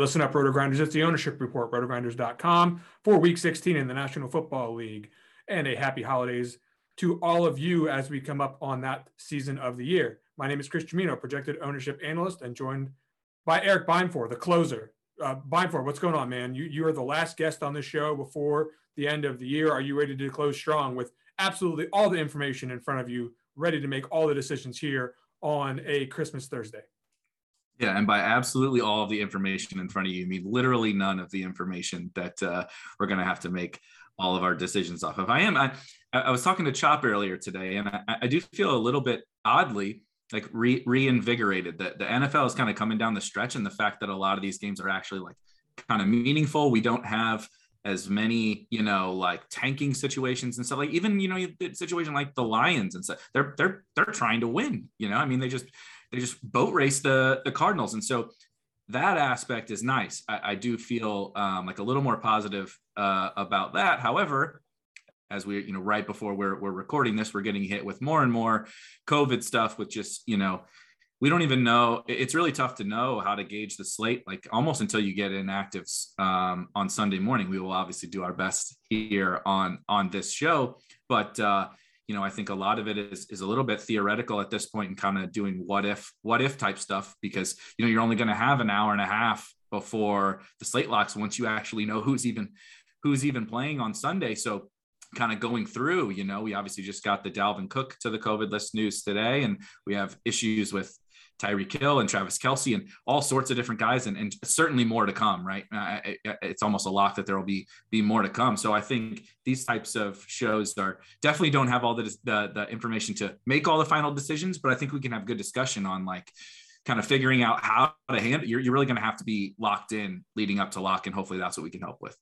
Listen up, Roto Grinders. It's the ownership report, rotogrinders.com for week 16 in the National Football League. And a happy holidays to all of you as we come up on that season of the year. My name is Chris Gimino, projected ownership analyst, and joined by Erik Beimfohr, the closer. Uh, what's going on, man? You, you are the last guest on the show before the end of the year. Are you ready to close strong with absolutely all the information in front of you, ready to make all the decisions here on a Christmas Thursday? Yeah, and by absolutely all of the information in front of you, I mean literally none of the information that uh, we're going to have to make all of our decisions off of. I am. I, I was talking to Chop earlier today, and I, I do feel a little bit oddly like re, reinvigorated. That the NFL is kind of coming down the stretch, and the fact that a lot of these games are actually like kind of meaningful. We don't have as many, you know, like tanking situations and stuff. Like even you know, the situation like the Lions and stuff. They're they're they're trying to win. You know, I mean, they just they just boat race the the Cardinals, and so that aspect is nice. I, I do feel um, like a little more positive uh, about that. However, as we you know right before we're we're recording this, we're getting hit with more and more COVID stuff, with just you know we don't even know it's really tough to know how to gauge the slate like almost until you get inactives um, on sunday morning we will obviously do our best here on on this show but uh, you know, I think a lot of it is is a little bit theoretical at this point and kind of doing what if, what if type stuff because you know you're only going to have an hour and a half before the slate locks once you actually know who's even who's even playing on Sunday. So kind of going through, you know, we obviously just got the Dalvin Cook to the COVID list news today, and we have issues with Tyreek Hill and Travis Kelce and all sorts of different guys, and, and certainly more to come. Right? Uh, it, it's almost a lock that there will be be more to come. So I think these types of shows are definitely don't have all the, the the information to make all the final decisions, but I think we can have good discussion on like kind of figuring out how to handle. You're, you're really going to have to be locked in leading up to lock, and hopefully that's what we can help with.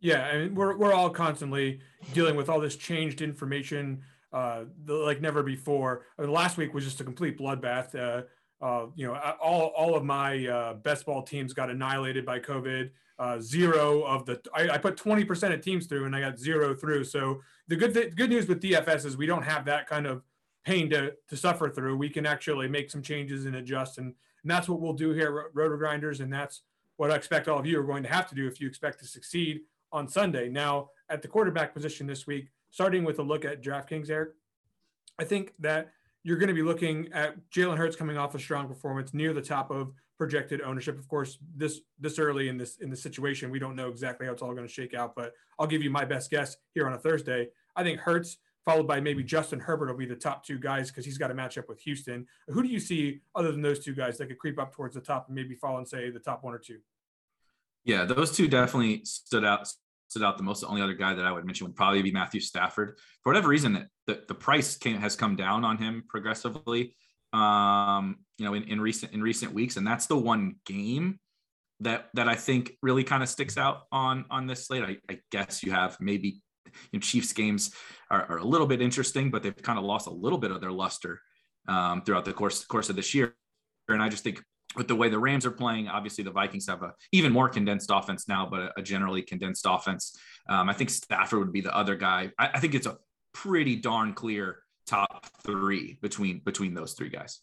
Yeah, I mean, we're we're all constantly dealing with all this changed information uh, like never before. I mean, last week was just a complete bloodbath. Uh, uh, you know, all, all of my uh, best ball teams got annihilated by COVID. Uh, zero of the, I, I, put 20% of teams through and I got zero through. So the good, th- good news with DFS is we don't have that kind of pain to, to suffer through. We can actually make some changes and adjust. And, and that's what we'll do here at Roto Grinders. And that's what I expect all of you are going to have to do if you expect to succeed on Sunday. Now, at the quarterback position this week, starting with a look at DraftKings, Eric, I think that you're going to be looking at Jalen Hurts coming off a strong performance near the top of projected ownership. Of course, this this early in this in the situation, we don't know exactly how it's all going to shake out, but I'll give you my best guess here on a Thursday. I think Hurts followed by maybe Justin Herbert will be the top two guys because he's got a matchup with Houston. Who do you see other than those two guys that could creep up towards the top and maybe fall and say the top one or two? Yeah, those two definitely stood out stood out the most. The only other guy that I would mention would probably be Matthew Stafford. For whatever reason, the, the price came, has come down on him progressively, um, you know, in, in recent in recent weeks, and that's the one game that that I think really kind of sticks out on on this slate. I, I guess you have maybe you know, Chiefs games are, are, a little bit interesting, but they've kind of lost a little bit of their luster um, throughout the course course of this year. And I just think with the way the Rams are playing, obviously the Vikings have a even more condensed offense now, but a, a generally condensed offense. Um, I think Stafford would be the other guy. I, I think it's a pretty darn clear top three between between those three guys.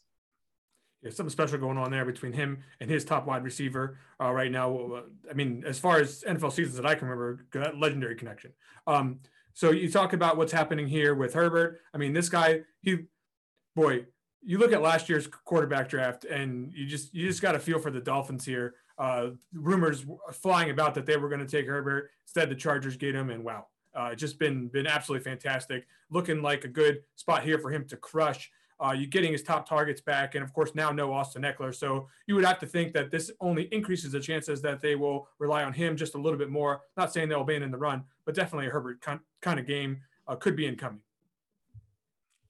Yeah, something special going on there between him and his top wide receiver uh, right now. I mean, as far as NFL seasons that I can remember, that legendary connection. Um, so you talk about what's happening here with Herbert. I mean, this guy, he, boy, you look at last year's quarterback draft, and you just you just got a feel for the Dolphins here. Uh, rumors flying about that they were going to take Herbert. Instead, the Chargers get him, and wow, uh, just been been absolutely fantastic. Looking like a good spot here for him to crush. Uh, you're getting his top targets back, and of course now no Austin Ekeler. So you would have to think that this only increases the chances that they will rely on him just a little bit more. Not saying they'll abandon the run, but definitely a Herbert kind of game uh, could be incoming.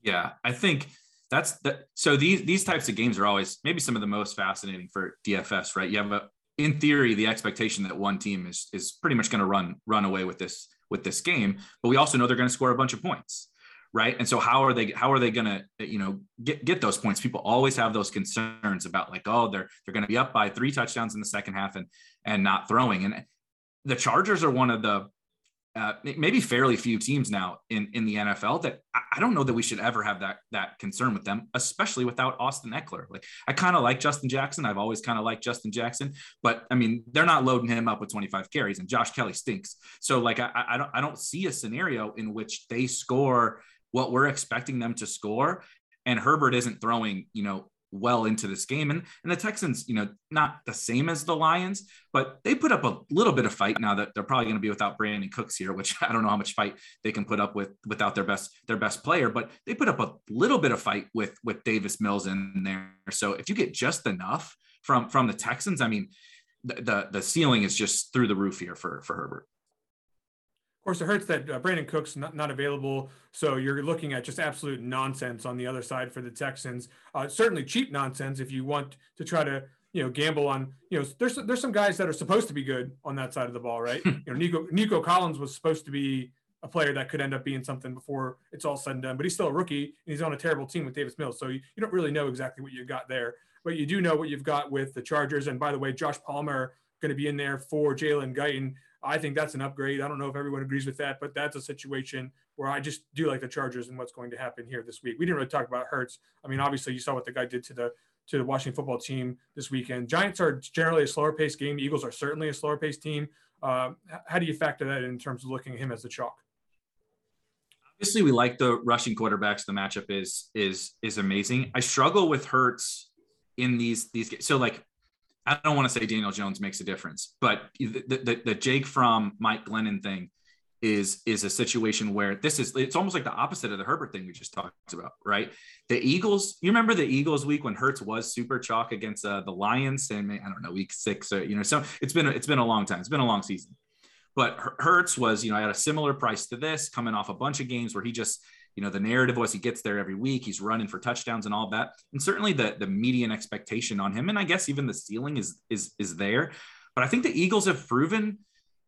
Yeah, I think that's the so these these types of games are always maybe some of the most fascinating for DFS, right? You have a in theory the expectation that one team is is pretty much going to run run away with this with this game, but we also know they're going to score a bunch of points right? And so how are they how are they going to you know get get those points? People always have those concerns about like oh they're they're going to be up by three touchdowns in the second half and and not throwing. And the chargers are one of the uh, maybe fairly few teams now in in the NFL that I, don't know that we should ever have that that concern with them, especially without Austin Ekeler. Like I kind of like Justin Jackson. I've always kind of liked Justin Jackson, but I mean they're not loading him up with 25 carries, and Josh Kelley stinks. So like I, I don't I don't see a scenario in which they score what we're expecting them to score. And Herbert isn't throwing, you know, well into this game. And, and the Texans, you know, not the same as the Lions, but they put up a little bit of fight now that they're probably going to be without Brandin Cooks here, which I don't know how much fight they can put up with without their best their best player, but they put up a little bit of fight with with Davis Mills in there. So if you get just enough from from the Texans, I mean, the the, the ceiling is just through the roof here for for Herbert course, it hurts that uh, Brandin Cooks not, not available. So you're looking at just absolute nonsense on the other side for the Texans. Uh, certainly cheap nonsense if you want to try to you know gamble on you know there's there's some guys that are supposed to be good on that side of the ball, right? you know, Nico Nico Collins was supposed to be a player that could end up being something before it's all said and done, but he's still a rookie and he's on a terrible team with Davis Mills. So you, you don't really know exactly what you got there, but you do know what you've got with the Chargers. And by the way, Josh Palmer going to be in there for Jalen Guyton. I think that's an upgrade. I don't know if everyone agrees with that, but that's a situation where I just do like the Chargers and what's going to happen here this week. We didn't really talk about Hurts. I mean, obviously you saw what the guy did to the to the Washington football team this weekend. Giants are generally a slower paced game. Eagles are certainly a slower paced team. Uh, how do you factor that in, terms of looking at him as the chalk? Obviously, we like the rushing quarterbacks. The matchup is is is amazing. I struggle with Hurts in these these games. so like I don't want to say Daniel Jones makes a difference, but the, the, the Jake Fromm Mike Glennon thing is is a situation where this is it's almost like the opposite of the Herbert thing we just talked about, right? The Eagles, you remember the Eagles week when Hurts was super chalk against uh, the Lions, and I don't know week six, or you know, so it's been it's been a long time, it's been a long season. But Hurts was, you know, at a similar price to this, coming off a bunch of games where he just you know the narrative was he gets there every week he's running for touchdowns and all that. And certainly the the median expectation on him and i guess even the ceiling is is is there. But i think the eagles have proven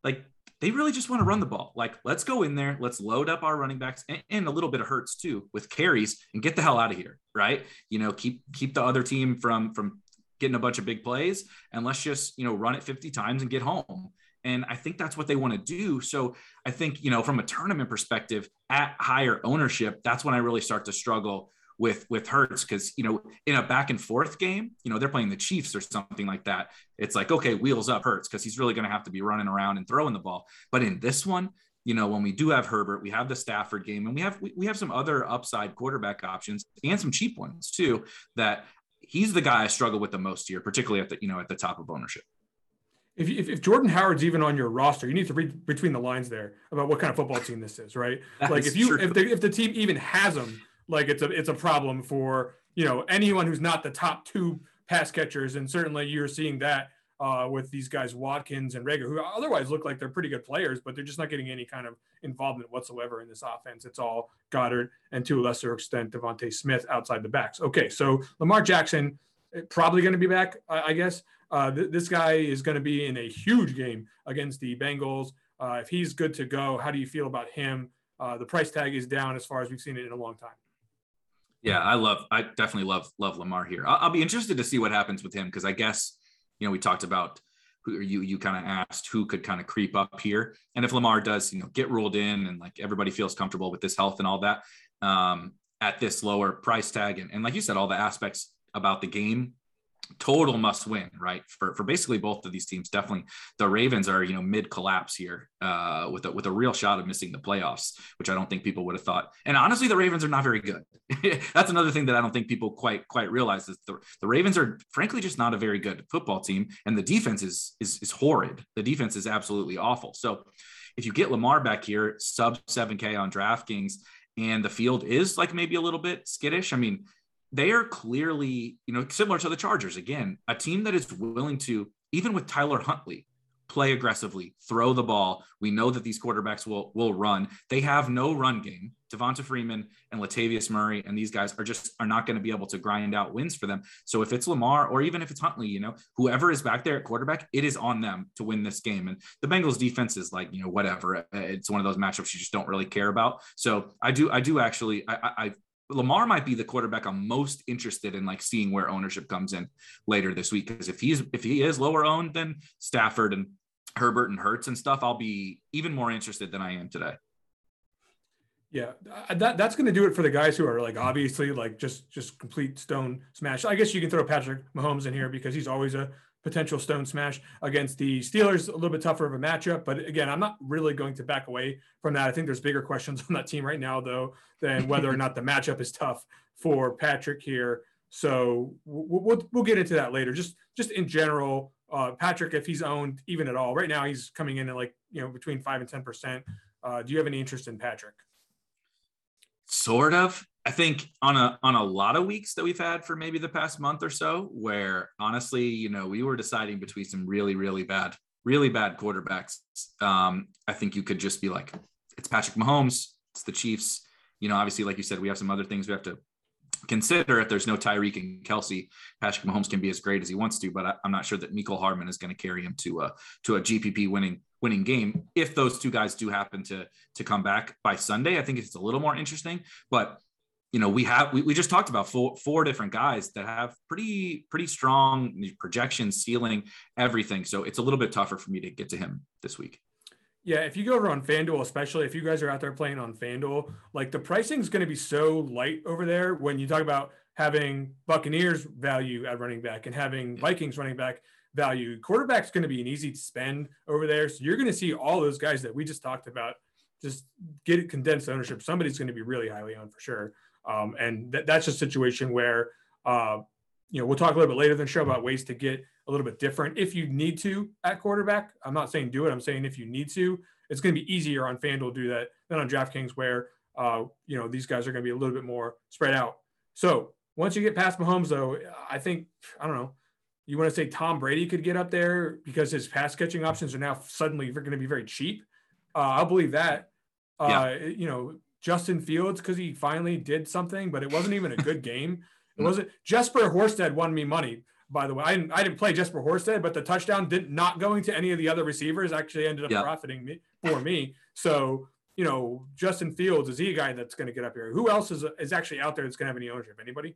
like they really just want to run the ball. Like let's go in there let's load up our running backs and, and a little bit of Hurts too with carries and get the hell out of here right? You know keep keep the other team from from getting a bunch of big plays and let's just you know run it 50 times and get home and I think that's what they want to do. So I think, you know, from a tournament perspective at higher ownership, that's when I really start to struggle with with Hurts because you know in a back and forth game, you know they're playing the Chiefs or something like that. It's like okay, wheels up Hurts because he's really going to have to be running around and throwing the ball. But in this one, you know when we do have Herbert, we have the Stafford game, and we have we, we have some other upside quarterback options and some cheap ones too. That he's the guy I struggle with the most here, particularly at the you know at the top of ownership if, if, if, Jordan Howard's even on your roster, you need to read between the lines there about what kind of football team this is, right? like if you true. if the if the team even has him, like it's a it's a problem for you know anyone who's not the top two pass catchers, and certainly you're seeing that uh, with these guys Watkins and Reagor, who otherwise look like they're pretty good players, but they're just not getting any kind of involvement whatsoever in this offense. It's all Goedert and to a lesser extent DeVonta Smith outside the backs. Okay, so Lamar Jackson eh, probably going to be back, I guess. Uh, th- this guy is going to be in a huge game against the Bengals. Uh, if he's good to go, how do you feel about him? Uh, the price tag is down as far as we've seen it in a long time. Yeah, I love, I definitely love, love Lamar here. I'll, I'll be interested to see what happens with him because I guess, you know, we talked about who you you kind of asked who could kind of creep up here, and if Lamar does, you know, get ruled in and like everybody feels comfortable with this health and all that um, at this lower price tag, and, and like you said, all the aspects about the game total must win, right? For for basically both of these teams. Definitely, the Ravens are you know mid collapse here uh, with a, with a real shot of missing the playoffs, which I don't think people would have thought. And honestly, the Ravens are not very good. That's another thing that I don't think people quite quite realize is the, the Ravens are frankly just not a very good football team, and the defense is is is horrid. The defense is absolutely awful. So if you get Lamar back here, sub 7K on DraftKings, and the field is like maybe a little bit skittish. I mean, they are clearly, you know, similar to the Chargers. Again, a team that is willing to, even with Tyler Huntley, play aggressively, throw the ball. We know that these quarterbacks will will run. They have no run game. Devonta Freeman and Latavius Murray and these guys are just are not going to be able to grind out wins for them. So if it's Lamar or even if it's Huntley, you know, whoever is back there at quarterback, it is on them to win this game. And the Bengals defense is like, you know, whatever. It's one of those matchups you just don't really care about. So I do I do actually I, I Lamar might be the quarterback I'm most interested in, like seeing where ownership comes in later this week. Because if he's if he is lower owned than Stafford and Herbert and Hurts and stuff, I'll be even more interested than I am today. Yeah, that that's going to do it for the guys who are like obviously like just just complete stone smash. I guess you can throw Patrick Mahomes in here because he's always a potential stone smash against the Steelers. A little bit tougher of a matchup, but again, I'm not really going to back away from that. I think there's bigger questions on that team right now, though, than whether or not the matchup is tough for Patrick here. So we'll, we'll, we'll get into that later. Just just in general, uh, Patrick, if he's owned even at all, right now he's coming in at like you know between five and ten percent. Uh, do you have any interest in Patrick? Sort of. I think on a on a lot of weeks that we've had for maybe the past month or so, where honestly, you know, we were deciding between some really, really bad, really bad quarterbacks. Um, I think you could just be like, it's Patrick Mahomes, it's the Chiefs. You know, obviously, like you said, we have some other things we have to consider. If there's no Tyreek and Kelce, Patrick Mahomes can be as great as he wants to, but I, am not sure that Mecole Hardman is going to carry him to a to a GPP winning winning game. If those two guys do happen to to come back by Sunday, I think it's a little more interesting. But you know, we have we, we just talked about four four different guys that have pretty pretty strong projections, ceiling, everything. So it's a little bit tougher for me to get to him this week. Yeah, if you go over on FanDuel, especially if you guys are out there playing on FanDuel, like the pricing is going to be so light over there when you talk about having Buccaneers value at running back and having Vikings running back value. Quarterback's going to be an easy to spend over there. So you're going to see all those guys that we just talked about just get condensed ownership. Somebody's going to be really highly owned for sure. Um, and th- that's a situation where, uh, you know, we'll talk a little bit later in the show about ways to get a little bit different if you need to at quarterback. I'm not saying do it. I'm saying if you need to, it's going to be easier on FanDuel to do that than on DraftKings, where uh, you know these guys are going to be a little bit more spread out. So once you get past Mahomes, though, I think I don't know. You want to say Tom Brady could get up there because his pass catching options are now suddenly going to be very cheap. Uh, I'll believe that. Uh, yeah. You know, Justin Fields because he finally did something, but it wasn't even a good game. It wasn't. Jesper Horsted won me money, by the way. I didn't, I didn't play Jesper Horsted, but the touchdown did not going to any of the other receivers actually ended up yep. profiting me for me. So you know, Justin Fields is he a guy that's going to get up here? Who else is is actually out there that's going to have any ownership? Anybody?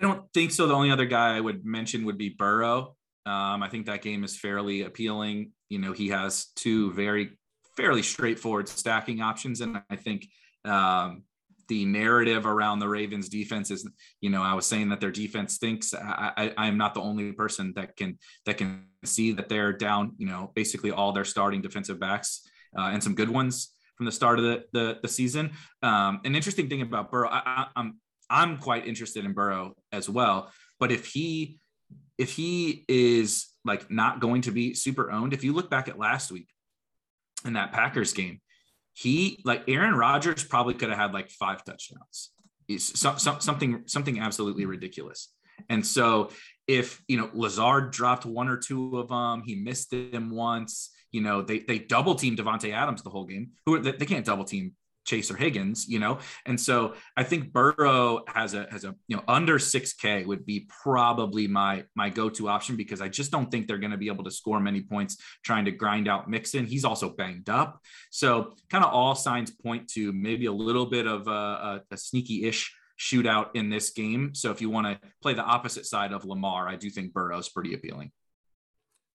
I don't think so. The only other guy I would mention would be Burrow. Um, I think that game is fairly appealing. You know, he has two very fairly straightforward stacking options. And I think um, the narrative around the Ravens defense is, you know, I was saying that their defense stinks. I, I, am not the only person that can that can see that they're down, you know, basically all their starting defensive backs uh, and some good ones from the start of the the, the season. Um, an interesting thing about Burrow, I, I'm I'm quite interested in Burrow as well. But if he if he is like not going to be super owned, if you look back at last week, in that Packers game, he like Aaron Rodgers probably could have had like five touchdowns. So, so, something something absolutely ridiculous. And so if you know Lazard dropped one or two of them, he missed them once. You know they they double teamed Davante Adams the whole game. Who they, they can't double team Chase or Higgins, you know. And so I think Burrow has a has a you know under 6K would be probably my my go-to option because I just don't think they're going to be able to score many points trying to grind out Mixon. He's also banged up. So kind of all signs point to maybe a little bit of a, a, a sneaky-ish shootout in this game. So if you want to play the opposite side of Lamar, I do think Burrow's pretty appealing.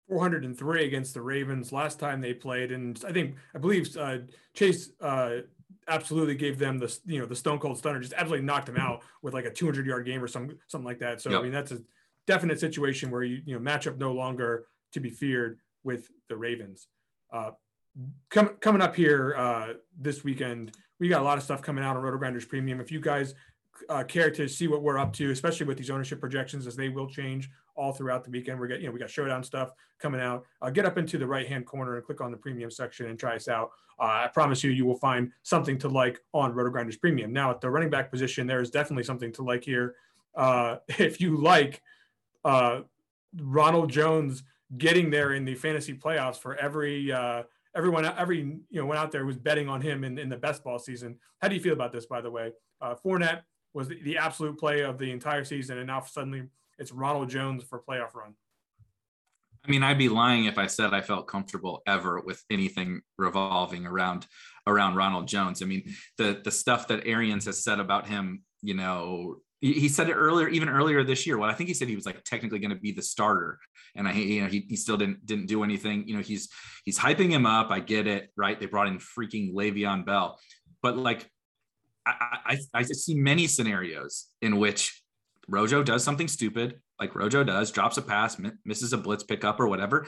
403 against the Ravens last time they played, and I think I believe uh, Chase uh, absolutely gave them the you know the stone cold stunner, just absolutely knocked them out with like a 200 yard game or some something like that. So yep. I mean that's a definite situation where you you know matchup no longer to be feared with the Ravens. Uh, com- coming up here uh, this weekend, we got a lot of stuff coming out on Roto Grinders Premium. If you guys uh, care to see what we're up to, especially with these ownership projections as they will change all throughout the weekend. We're getting, you know, we got showdown stuff coming out. Uh, get up into the right hand corner and click on the premium section and try us out. Uh, I promise you, you will find something to like on Roto Grinders Premium. Now, at the running back position, there is definitely something to like here. Uh, if you like uh, Ronald Jones getting there in the fantasy playoffs for every uh, everyone every you know went out there was betting on him in, in the best ball season. How do you feel about this? By the way, uh, Fournette was the, the absolute play of the entire season, and now suddenly it's Ronald Jones for playoff run. I mean, I'd be lying if I said I felt comfortable ever with anything revolving around around Ronald Jones. I mean, the the stuff that Arians has said about him, you know, he said it earlier, even earlier this year. Well, I think he said he was like technically going to be the starter, and I, you know, he, he still didn't didn't do anything. You know, he's he's hyping him up. I get it, right? They brought in freaking Le'Veon Bell, but like, I I, I see many scenarios in which Rojo does something stupid, like Rojo does, drops a pass, misses a blitz pickup or whatever,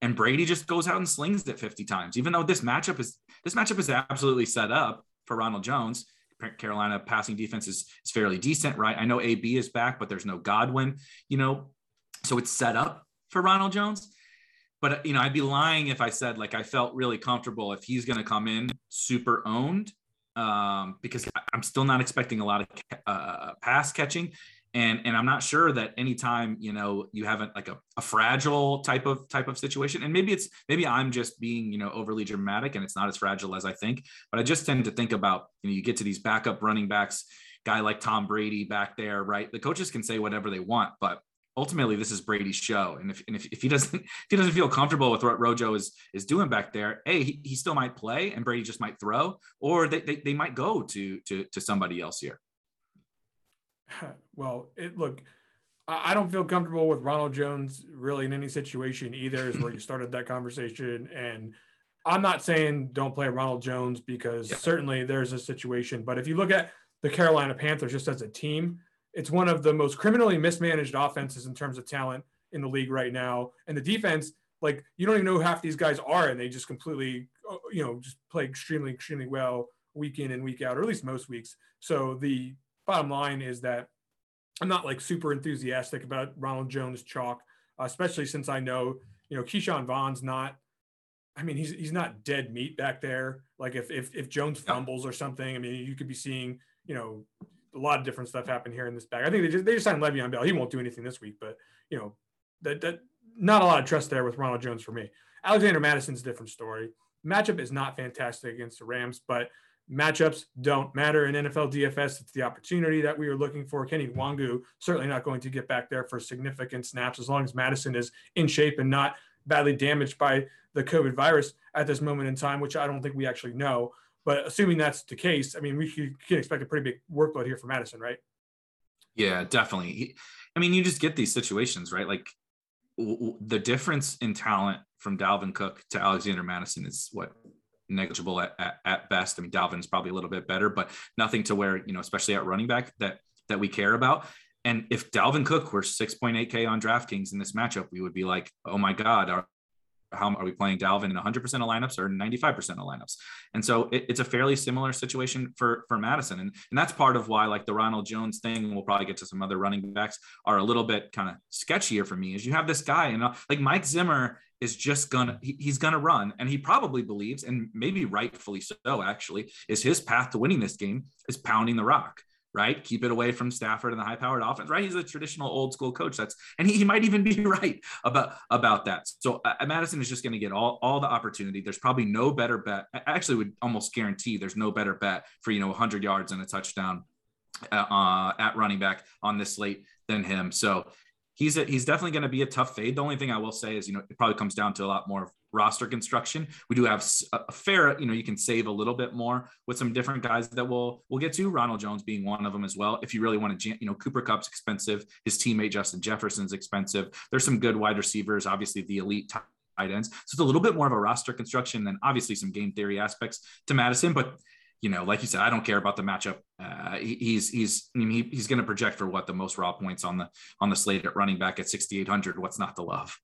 and Brady just goes out and slings it 50 times. Even though this matchup is this matchup is absolutely set up for Ronald Jones. Carolina passing defense is, is fairly decent, right? I know AB is back, but there's no Godwin, you know, so it's set up for Ronald Jones. But you know, I'd be lying if I said like I felt really comfortable if he's going to come in super owned um, because I'm still not expecting a lot of uh, pass catching and and i'm not sure that anytime you know you have a, like a, a fragile type of type of situation and maybe it's maybe i'm just being you know overly dramatic and it's not as fragile as i think but i just tend to think about you know you get to these backup running backs guy like tom brady back there right? The coaches can say whatever they want but ultimately this is brady's show and if, and if, if he doesn't if he doesn't feel comfortable with what rojo is is doing back there a he, he still might play and brady just might throw or they, they, they might go to to to somebody else here well, it look, I don't feel comfortable with Ronald Jones really in any situation either. Is where you started that conversation, and I'm not saying don't play Ronald Jones because yeah. certainly there's a situation. But if you look at the Carolina Panthers just as a team, it's one of the most criminally mismanaged offenses in terms of talent in the league right now, and the defense. Like you don't even know who half these guys are, and they just completely, uh, you know, just play extremely, extremely well week in and week out, or at least most weeks. So the bottom line is that I'm not like super enthusiastic about Ronald Jones chalk, especially since I know, you know, Ke'Shawn Vaughn's not. I mean, he's he's not dead meat back there. Like if if if Jones fumbles or something, I mean, you could be seeing, you know, a lot of different stuff happen here in this back. I think they just they just signed Le'Veon Bell. He won't do anything this week, but you know, that that not a lot of trust there with Ronald Jones for me. Alexander Mattison's a different story. Matchup is not fantastic against the Rams, but matchups don't matter in NFL DFS. It's the opportunity that we are looking for. Kenny Nwangwu certainly not going to get back there for significant snaps as long as Mattison is in shape and not badly damaged by the COVID virus at this moment in time, which I don't think we actually know. But assuming that's the case, I mean, we can expect a pretty big workload here for Mattison, right? Yeah, definitely. I mean, you just get these situations, right? Like w- the difference in talent from Dalvin Cook to Alexander Mattison is what negligible at, at, at best. I mean, Dalvin's probably a little bit better, but nothing to where, you know, especially at running back that, that we care about. And if Dalvin Cook were 6.8K on DraftKings in this matchup, we would be like, oh my God, are, how are we playing Dalvin in 100% of lineups or 95% of lineups? And so it, it's a fairly similar situation for for Mattison. and and that's part of why like the Ronald Jones thing. We'll probably get to some other running backs are a little bit kind of sketchier for me. Is you have this guy and uh, like Mike Zimmer is just gonna he, he's gonna run and he probably believes and maybe rightfully so actually is his path to winning this game is pounding the rock right? Keep it away from stafford and the high powered offense right? He's a traditional old school coach. That's and he, he might even be right about about that. So uh, mattison is just going to get all, all the opportunity. There's probably no better bet i actually would almost guarantee there's no better bet for you know 100 yards and a touchdown uh, uh, at running back on this slate than him. So he's a, he's definitely going to be a tough fade. The only thing I will say is, you know, it probably comes down to a lot more roster construction. We do have a fair, you know, you can save a little bit more with some different guys that we'll we'll get to. Ronald Jones being one of them as well. If you really want to, you know, Cooper Kupp's expensive. His teammate Justin Jefferson's expensive. There's some good wide receivers. Obviously, the elite tight ends. So it's a little bit more of a roster construction than obviously some game theory aspects to Mattison, but you know, like you said, I don't care about the matchup. Uh, he's he's I mean he, he's going to project for what the most raw points on the on the slate at running back at 6800. What's not to love?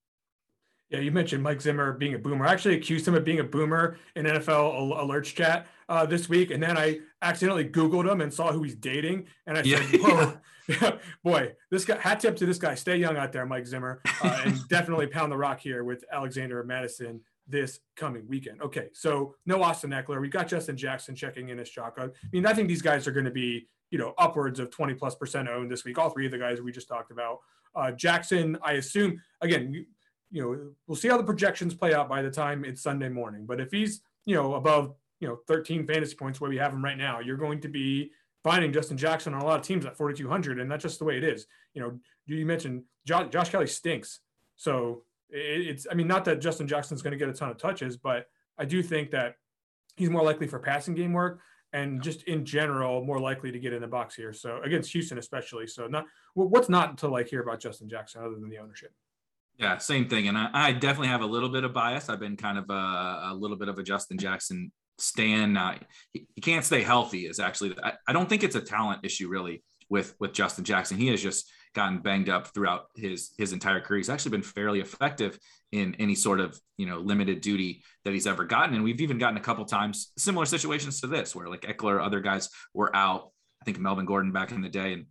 Yeah, you mentioned Mike Zimmer being a boomer. I actually accused him of being a boomer in NFL alerts chat uh, this week, and then I accidentally Googled him and saw who he's dating, and I yeah. said, "Whoa, boy, this guy." Hat tip to this guy. Stay young out there, Mike Zimmer, uh, and definitely pound the rock here with Alexander Mattison this coming weekend. Okay, so no Austin Ekeler. We got Justin Jackson checking in as chalk. I mean, I think these guys are going to be, you know, upwards of 20 plus percent owned this week. All three of the guys we just talked about. Uh, Jackson, I assume, again, you, you know, we'll see how the projections play out by the time it's Sunday morning. But if he's, you know, above, you know, 13 fantasy points where we have him right now, you're going to be finding Justin Jackson on a lot of teams at 4,200. And that's just the way it is. You know, you mentioned Josh, Josh Kelley stinks. So it's I mean not that Justin Jackson's going to get a ton of touches, but I do think that he's more likely for passing game work and just in general more likely to get in the box here. So against Houston especially. So not what's not to like hear about Justin Jackson other than the ownership. Yeah, same thing. And I, I definitely have a little bit of bias. I've been kind of a, a little bit of a Justin Jackson stand. Uh, he, he, can't stay healthy. Is actually I, I don't think it's a talent issue really with with Justin Jackson. He is just gotten banged up throughout his his entire career. He's actually been fairly effective in any sort of you know limited duty that he's ever gotten, and we've even gotten a couple times similar situations to this where like Ekeler, other guys were out. I think Melvin Gordon back in the day, and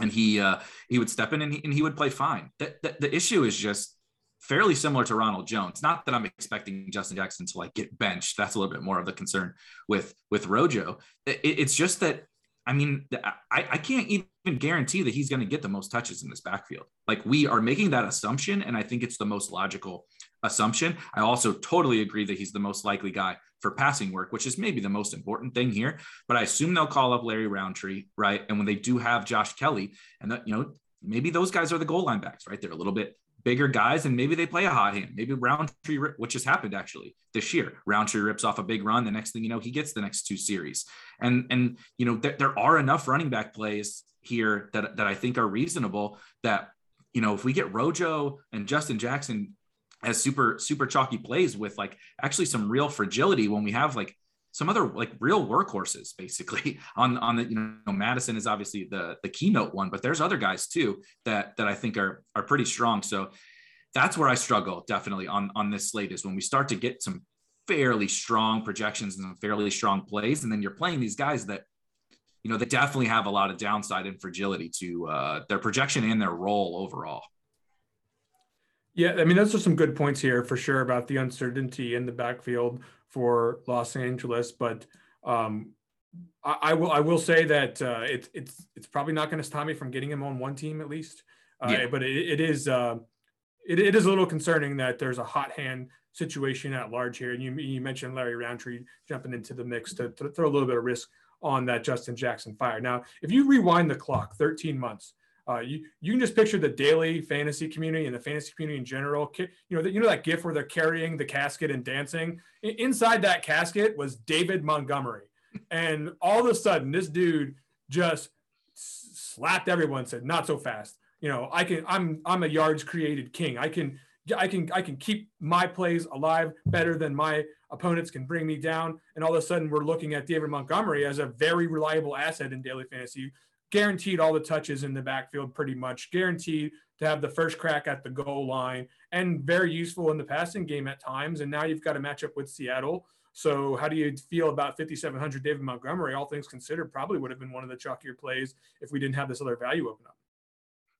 and he uh, he would step in and he, and he would play fine. The, the, the issue is just fairly similar to Ronald Jones. Not that I'm expecting Justin Jackson to like get benched. That's a little bit more of the concern with with Rojo. It, it's just that I mean, I, I can't even guarantee that he's going to get the most touches in this backfield. Like we are making that assumption, and I think it's the most logical assumption. I also totally agree that he's the most likely guy for passing work, which is maybe the most important thing here. But I assume they'll call up Larry Rountree, right? And when they do have Josh Kelley, and that you know maybe those guys are the goal line backs, right? They're a little bit bigger guys and maybe they play a hot hand. Maybe Rountree, which has happened actually this year, Rountree rips off a big run. The next thing you know, he gets the next two series. And and you know th- there are enough running back plays here that that I think are reasonable. That you know if we get Rojo and Justin Jackson as super super chalky plays with like actually some real fragility when we have like some other like real workhorses basically on on the you know Mattison is obviously the the keynote one but there's other guys too that that I think are are pretty strong. So that's where I struggle definitely on on this slate is when we start to get some fairly strong projections and some fairly strong plays and then you're playing these guys that you know they definitely have a lot of downside and fragility to uh, their projection and their role overall yeah, I mean, those are some good points here for sure about the uncertainty in the backfield for Los Angeles. But um, I, I, will I will say that uh, it's it's it's probably not going to stop me from getting him on one team at least. Uh, yeah. But it, it is uh, it, it is a little concerning that there's a hot hand situation at large here. And you you mentioned Larry Rountree jumping into the mix to, to throw a little bit of risk on that Justin Jackson fire. Now, if you rewind the clock 13 months uh, you you can just picture the daily fantasy community and the fantasy community in general. You know, the, you know that GIF where they're carrying the casket and dancing. Inside that casket was David Montgomery, and all of a sudden, this dude just slapped everyone. Said, "Not so fast." You know, I can. I'm I'm a yards created king. I can. I can I can keep my plays alive better than my opponents can bring me down. And all of a sudden, we're looking at David Montgomery as a very reliable asset in daily fantasy guaranteed all the touches in the backfield pretty much, guaranteed to have the first crack at the goal line, and very useful in the passing game at times. And now you've got a matchup with Seattle. So, how do you feel about 5,700 David Montgomery? All things considered, probably would have been one of the chalkier plays if we didn't have this other value open up.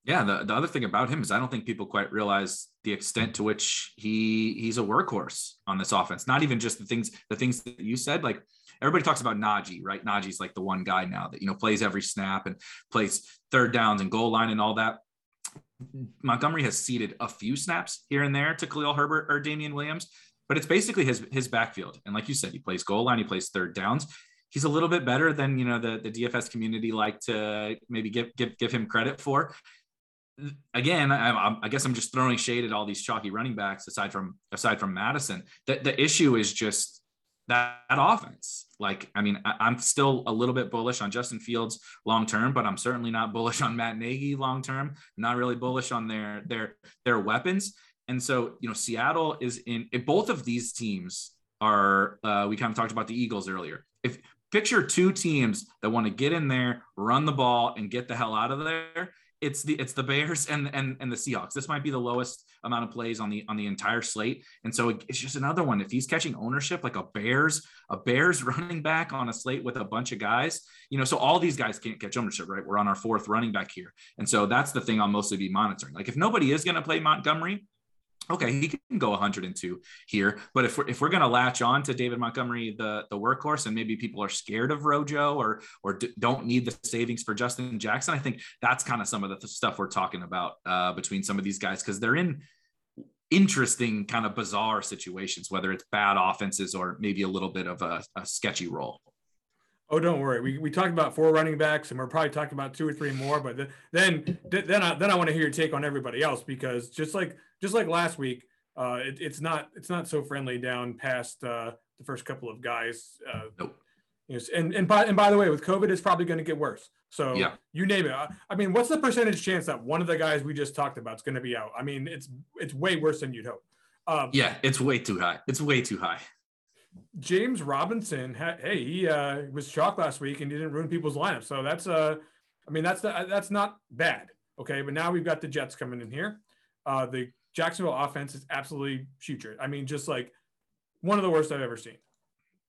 Yeah, the, the other thing about him is I don't think people quite realize the extent to which he he's a workhorse on this offense. Not even just the things the things that you said, like everybody talks about Najee, right? Najee's like the one guy now that you know plays every snap and plays third downs and goal line and all that. Montgomery has ceded a few snaps here and there to Khalil Herbert or Damien Williams, but it's basically his his backfield. And like you said, he plays goal line, he plays third downs. He's a little bit better than you know the, the DFS community like to maybe give give give him credit for. again, I, I, guess I'm just throwing shade at all these chalky running backs aside from aside from Mattison. The, the issue is just that, that offense. Like, I mean, I, am still a little bit bullish on Justin Fields long term, but I'm certainly not bullish on Matt Nagy long term. Not really bullish on their their their weapons. And so, you know, Seattle is in both of these teams are. Uh, we kind of talked about the Eagles earlier. If picture two teams that want to get in there, run the ball, and get the hell out of there it's the it's the Bears and and and the Seahawks. This might be the lowest amount of plays on the on the entire slate, and so it's just another one. If he's catching ownership like a Bears a Bears running back on a slate with a bunch of guys, you know, so all these guys can't catch ownership, right? We're on our fourth running back here, and so that's the thing I'll mostly be monitoring. Like if nobody is going to play Montgomery, okay, he can go 102 here. But if we're if we're going to latch on to David Montgomery, the the workhorse, and maybe people are scared of Rojo or or d- don't need the savings for Justin Jackson, I think that's kind of some of the th- stuff we're talking about uh, between some of these guys because they're in interesting kind of bizarre situations, whether it's bad offenses or maybe a little bit of a, a sketchy role. Oh, don't worry. We, we talked about four running backs, and we're probably talking about two or three more. But then then I, then I want to hear your take on everybody else because just like just like last week, uh, it, it's not it's not so friendly down past uh, the first couple of guys. Uh, nope. You know, and and by and by the way, with COVID, it's probably going to get worse. So yeah. you name it. I mean, what's the percentage chance that one of the guys we just talked about is going to be out? I mean, it's it's way worse than you'd hope. Um, yeah, it's way too high. It's way too high. James Robinson, hey, he uh, was chalk last week and he didn't ruin people's lineup. So that's uh, I mean, that's the, that's not bad. Okay, but now we've got the Jets coming in here. Uh, the Jacksonville offense is absolutely putrid. I mean, just like one of the worst I've ever seen.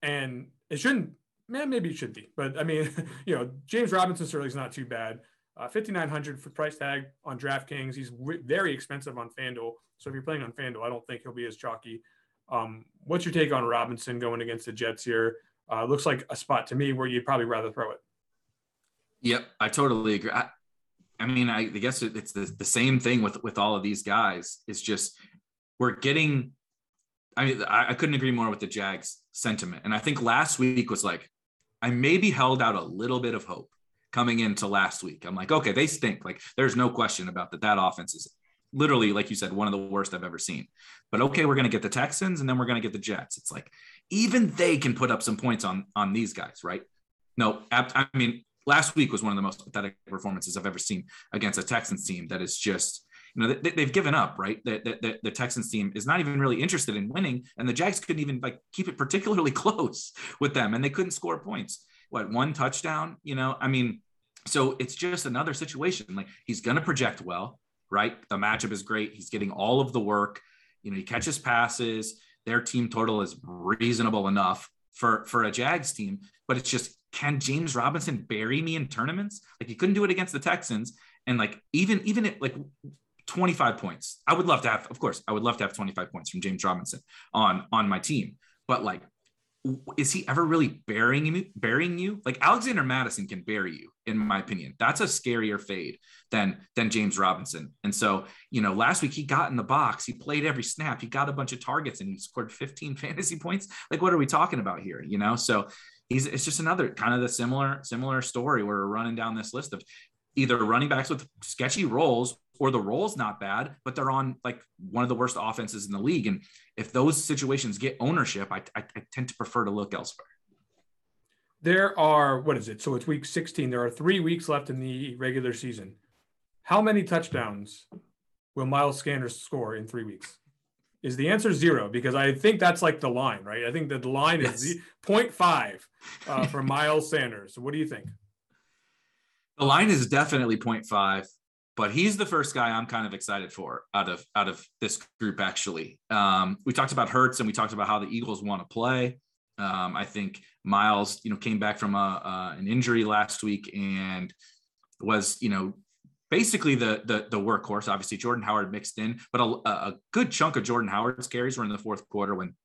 And it shouldn't, man, maybe it should be. But I mean, you know, James Robinson certainly is not too bad. Uh, 5900 for price tag on DraftKings. He's w- very expensive on FanDuel. So if you're playing on FanDuel, I don't think he'll be as chalky. Um, what's your take on Robinson going against the Jets here? Uh, looks like a spot to me where you'd probably rather throw it. Yep, I totally agree. I, I mean, I, I guess it's the, the same thing with with all of these guys. It's just we're getting. I mean, I, I couldn't agree more with the Jags sentiment, and I think last week was like I maybe held out a little bit of hope coming into last week. I'm like, okay, they stink. Like, there's no question about that. That offense is literally, like you said, one of the worst I've ever seen. But okay, we're going to get the Texans and then we're going to get the Jets. It's like even they can put up some points on on these guys, right? No, I mean, last week was one of the most pathetic performances I've ever seen against a Texans team that is just. You know, they, have given up, right? The, the, the Texans team is not even really interested in winning, and the Jags couldn't even like keep it particularly close with them, and they couldn't score points. What one touchdown? You know, I mean, so it's just another situation. Like he's going to project well right? The matchup is great. He's getting all of the work. You know, he catches passes. Their team total is reasonable enough for for a Jags team, but it's just can James Robinson bury me in tournaments? Like he couldn't do it against the Texans, and like even even at like 25 points, I would love to have. Of course, I would love to have 25 points from James Robinson on on my team, but like is he ever really burying you burying you? Like alexander Mattison can bury you in my opinion. That's a scarier fade than than james robinson. And so you know last week he got in the box he played every snap he got a bunch of targets and he scored 15 fantasy points. Like what are we talking about here you know? So he's it's just another kind of the similar similar story where we're running down this list of either running backs with sketchy roles or the role's not bad, but they're on like one of the worst offenses in the league. And if those situations get ownership, I, I, I tend to prefer to look elsewhere. There are, what is it? So it's week 16. There are three weeks left in the regular season. How many touchdowns will Miles Sanders score in three weeks? Is the answer zero? Because I think that's like the line, right? I think that the line yes. is 0.5 uh, for Miles Sanders. What do you think? The line is definitely 0.5 but he's the first guy I'm kind of excited for out of out of this group. Actually, um, we talked about Hurts and we talked about how the Eagles want to play. Um, I think Miles, you know, came back from a, an injury last week and was, you know, basically the, the the workhorse. Obviously, Jordan Howard mixed in, but a, a good chunk of Jordan Howard's carries were in the fourth quarter when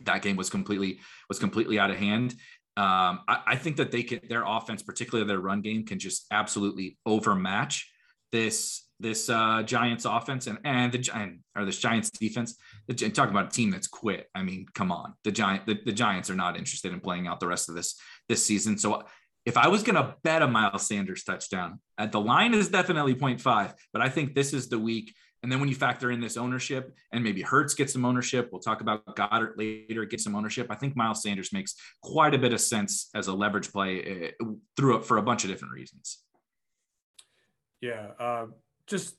that game was completely was completely out of hand. Um, I, I, think that they can their offense, particularly their run game, can just absolutely overmatch this this uh, Giants offense and and the Giant or this Giants defense. The, talk about a team that's quit. I mean, come on, the Giant the, the Giants are not interested in playing out the rest of this this season. So if I was going to bet a Miles Sanders touchdown, at the line is definitely 0.5, but I think this is the week. And then when you factor in this ownership and maybe Hurts gets some ownership, we'll talk about Goedert later, get some ownership. I think Miles Sanders makes quite a bit of sense as a leverage play uh, through for a bunch of different reasons. Yeah, uh, just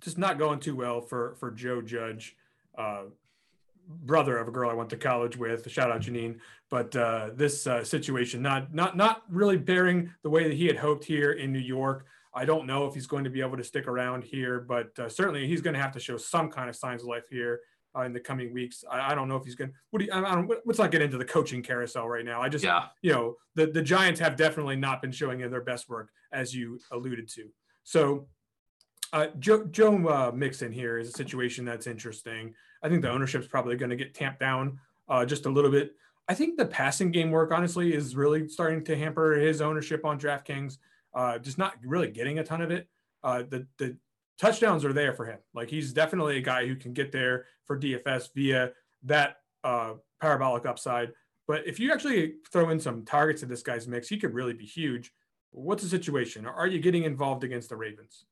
just not going too well for for Joe Judge. Uh, brother of a girl I went to college with. Shout out Janine. But uh, this uh, situation not not not really bearing the way that he had hoped here in New York. I don't know if he's going to be able to stick around here, but uh, certainly he's going to have to show some kind of signs of life here uh, in the coming weeks. I, I, don't know if he's going. What do you, I don't. Let's not get into the coaching carousel right now. I just, yeah. you know, the the Giants have definitely not been showing their best work as you alluded to. So uh, Joe, Joe uh, Mixon here is a situation that's interesting. I think the ownership is probably going to get tamped down uh, just a little bit. I think the passing game work, honestly, is really starting to hamper his ownership on DraftKings. Uh, just not really getting a ton of it. Uh, the the touchdowns are there for him. Like he's definitely a guy who can get there for DFS via that uh, parabolic upside. But if you actually throw in some targets in this guy's mix, he could really be huge. What's the situation? Are you getting involved against the Ravens?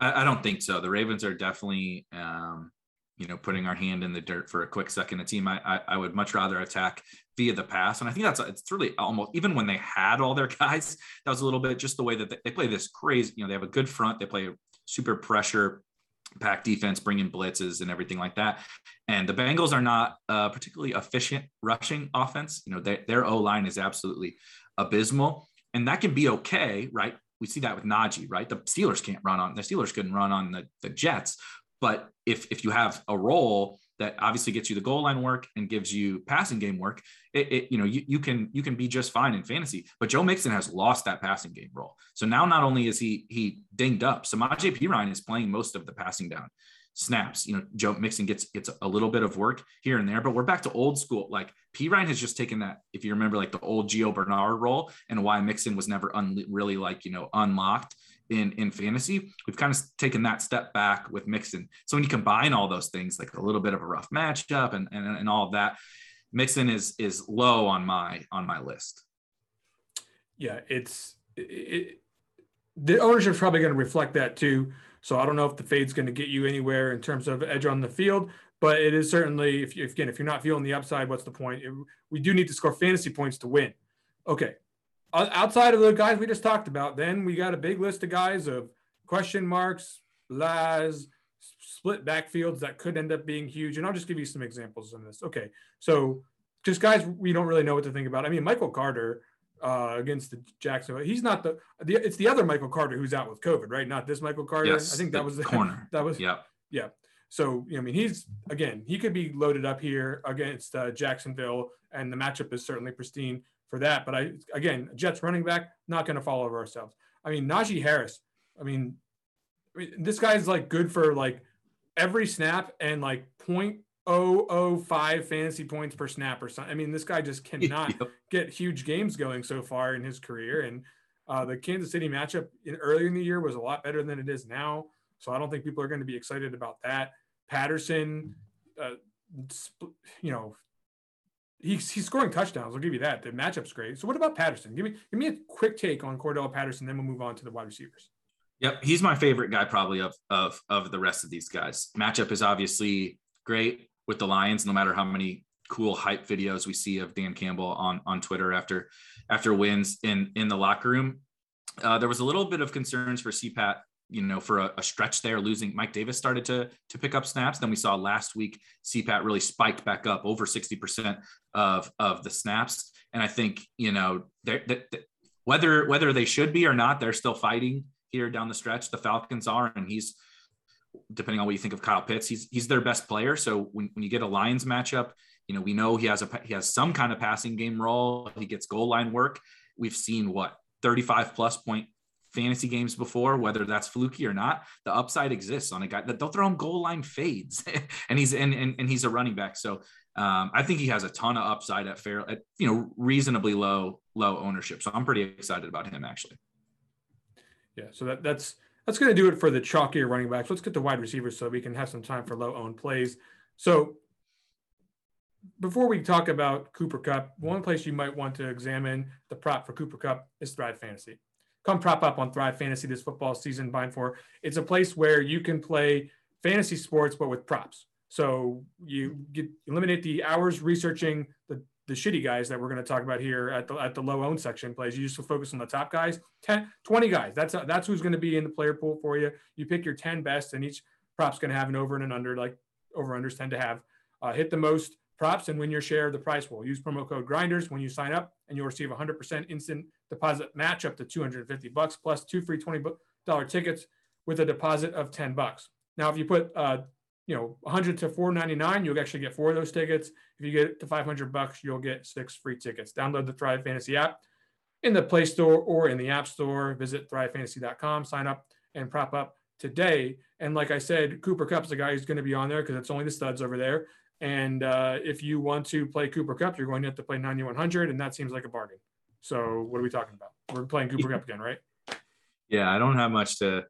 I, don't think so. The Ravens are definitely, um, you know, putting our hand in the dirt for a quick second. A team I, I, I would much rather attack via the pass, and I think that's it's really almost even when they had all their guys, that was a little bit just the way that they, they play this crazy. You know, they have a good front. They play super pressure pack defense, bringing blitzes and everything like that. And the Bengals are not uh, particularly efficient rushing offense. You know, they, their O line is absolutely abysmal, and that can be okay, right? we see that with Najee, right? The Steelers can't run on the Steelers couldn't run on the, the Jets. But if if you have a role that obviously gets you the goal line work and gives you passing game work, it, it, you know you, you can you can be just fine in fantasy. But Joe Mixon has lost that passing game role. So now not only is he he dinged up, Samaje Perine is playing most of the passing down snaps. You know, Joe Mixon gets gets a little bit of work here and there, but we're back to old school. Like Perine has just taken that, if you remember, like the old Gio Bernard role and why Mixon was never un- really like you know unlocked in in fantasy. We've kind of taken that step back with Mixon. So when you combine all those things, like a little bit of a rough matchup and and, and all of that, Mixon is is low on my on my list. Yeah, it's it, the ownership is probably going to reflect that too. So I don't know if the fade's going to get you anywhere in terms of edge on the field, but it is certainly if you, again if you're not feeling the upside, what's the point? It, we do need to score fantasy points to win. Okay, outside of the guys we just talked about, then we got a big list of guys of question marks, Laz, split backfields that could end up being huge. And I'll just give you some examples of this. Okay, so just guys we don't really know what to think about. I mean, Michael Carter uh, against the Jacksonville. He's not the, the it's the other Michael Carter who's out with COVID, right? Not this Michael Carter. Yes, I think that was the corner. That was yeah, yeah. So I mean, he's again, he could be loaded up here against uh, Jacksonville, and the matchup is certainly pristine for that. But I again, Jets running back, not going to fall over ourselves. I mean, Najee Harris. I mean, I mean, this guy's like good for like every snap and like point 005 fantasy points per snap or something. I mean, this guy just cannot yep. get huge games going so far in his career. And uh, the Kansas City matchup in, earlier in the year was a lot better than it is now. So I don't think people are going to be excited about that. Patterson, uh, you know, he's, he's scoring touchdowns. I'll give you that. The matchup's great. So what about Patterson? Give me give me a quick take on Cordarrelle Patterson, then we'll move on to the wide receivers. Yep, he's my favorite guy probably of of of the rest of these guys. Matchup is obviously great with the Lions, no matter how many cool hype videos we see of Dan Campbell on on Twitter after after wins in in the locker room. Uh, there was a little bit of concerns for CPAT, you know, for a, a, stretch there, losing Mike Davis started to to pick up snaps. Then we saw last week CPAT really spiked back up over 60% of of the snaps. And I think, you know, they're, they're, whether whether they should be or not, they're still fighting here down the stretch. The Falcons are, and he's depending on what you think of Kyle Pitts, he's he's their best player. So when, when you get a Lions matchup, you know we know he has a he has some kind of passing game role. He gets goal line work. We've seen what 35 plus point fantasy games before, whether that's fluky or not. The upside exists on a guy that they'll throw him goal line fades, and he's and, and and he's a running back. So um, I think he has a ton of upside at fair at you know reasonably low low ownership. So I'm pretty excited about him actually. Yeah, so that that's that's going to do it for the chalkier running backs. Let's get the wide receivers so we can have some time for low owned plays. So before we talk about Cooper Kupp, one place you might want to examine the prop for Cooper Kupp is Thrive Fantasy. Come prop up on Thrive Fantasy this football season. Bind for it's a place where you can play fantasy sports but with props. So you get eliminate the hours researching the the shitty guys that we're going to talk about here at the at the low owned section plays. You just focus on the top guys, 10, 20 guys. That's that's who's going to be in the player pool for you. You pick your 10 best, and each prop's going to have an over and an under, like over unders tend to have. Uh, hit the most props and win your share of the prize pool. Use promo code grinders when you sign up and you'll receive 100% instant deposit match up to 250 bucks plus two free $20 tickets with a deposit of 10 bucks. Now, if you put, uh, you know, 100 to 499, you'll actually get four of those tickets. If you get to 500 bucks, you'll get six free tickets. Download the Thrive Fantasy app in the Play Store or in the App Store. Visit thrivefantasy.com, sign up and prop up today. And like I said, Cooper Kupp's the guy who's going to be on there because it's only the studs over there. And uh, if you want to play Cooper Kupp, you're going to have to play 9100, and that seems like a bargain. So what are we talking about? We're playing Cooper Kupp again, right? Yeah, I don't have much to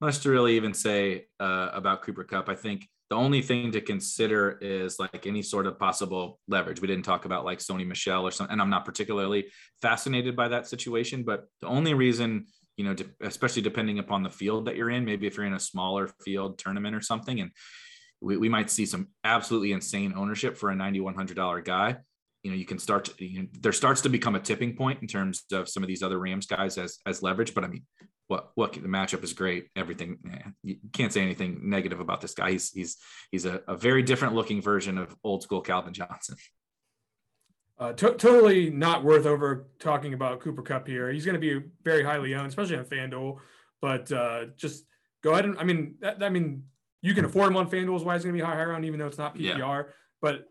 much to really even say uh, about Cooper Kupp. I think the only thing to consider is like any sort of possible leverage. We didn't talk about like Sony Michel or something, and I'm not particularly fascinated by that situation. But the only reason, you know, especially depending upon the field that you're in, maybe if you're in a smaller field tournament or something, and we, we might see some absolutely insane ownership for a $9,100 guy. You know, you can start to, you know, there starts to become a tipping point in terms of some of these other Rams guys as, as leverage. But I mean, what, what the matchup is great. Everything you can't say anything negative about this guy. He's, he's, he's a, a very different looking version of old school Calvin Johnson. Uh, to- totally not worth over talking about Cooper Kupp here. He's going to be very highly owned, especially on FanDuel. But uh, just go ahead and I mean, that, I mean, you can afford him on FanDuel is why it's going to be high around, even though it's not PPR. Yeah. But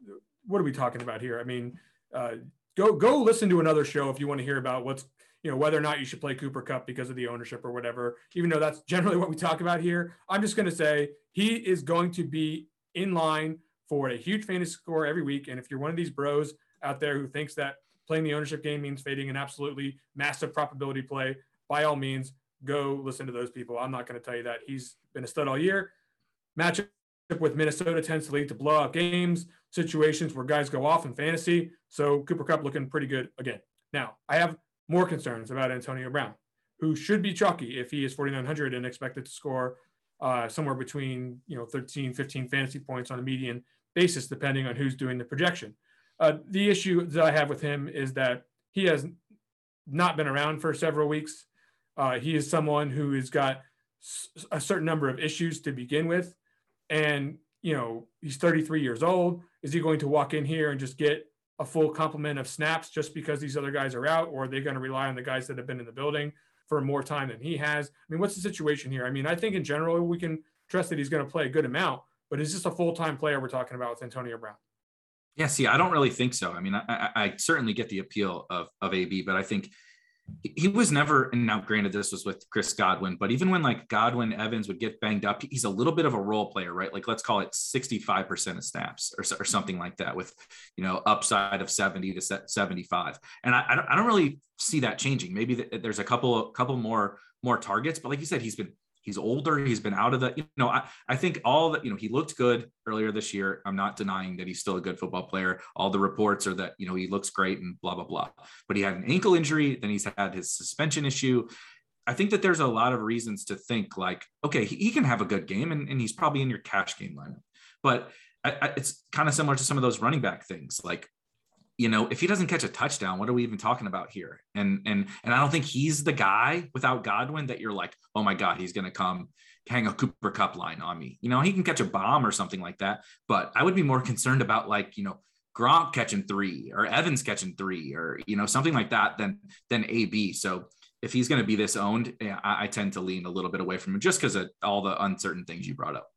what are we talking about here? I mean, uh, go go listen to another show if you want to hear about what's you know whether or not you should play Cooper Kupp because of the ownership or whatever. Even though that's generally what we talk about here, I'm just going to say he is going to be in line for a huge fantasy score every week. And if you're one of these bros out there who thinks that playing the ownership game means fading an absolutely massive probability play, by all means, go listen to those people. I'm not going to tell you that. He's been a stud all year matchup with Minnesota tends to lead to blowout games, situations where guys go off in fantasy. So Cooper Cup looking pretty good again. Now, I have more concerns about Antonio Brown, who should be chalky if he is 4,900 and expected to score uh, somewhere between you know 13, 15 fantasy points on a median basis, depending on who's doing the projection. Uh, the issue that I have with him is that he has not been around for several weeks. Uh, he is someone who has got a certain number of issues to begin with and you know he's 33 years old is he going to walk in here and just get a full complement of snaps just because these other guys are out or are they going to rely on the guys that have been in the building for more time than he has. I mean what's the situation here? I mean i think in general we can trust that he's going to play a good amount but is this a full-time player we're talking about with antonio brown? Yeah see i don't really think so. I mean i, I, I certainly get the appeal of, of ab but i think he was never and now granted this was with chris godwin but even when like godwin evans would get banged up he's a little bit of a role player right? Like let's call it 65% of snaps or, or something like that with you know upside of 70 to 75 and i, I, don't, I don't really see that changing. Maybe there's a couple couple more more targets but like you said he's been he's older. He's been out of the, you know, I, I think all that, you know, he looked good earlier this year. I'm not denying that he's still a good football player. All the reports are that, you know, he looks great and blah, blah, blah. But he had an ankle injury, then he's had his suspension issue. I think that there's a lot of reasons to think like, okay, he, he can have a good game and, and he's probably in your cash game lineup. But I, I, it's kind of similar to some of those running back things. Like you know, if he doesn't catch a touchdown, what are we even talking about here? And and and I don't think he's the guy without Godwin that you're like, oh my God, he's gonna come hang a Cooper Kupp line on me. You know, he can catch a bomb or something like that. But I would be more concerned about like, you know, Gronk catching three or Evans catching three or you know, something like that than than AB. So if he's going to be this owned, eh, I, I tend to lean a little bit away from him just because of all the uncertain things you brought up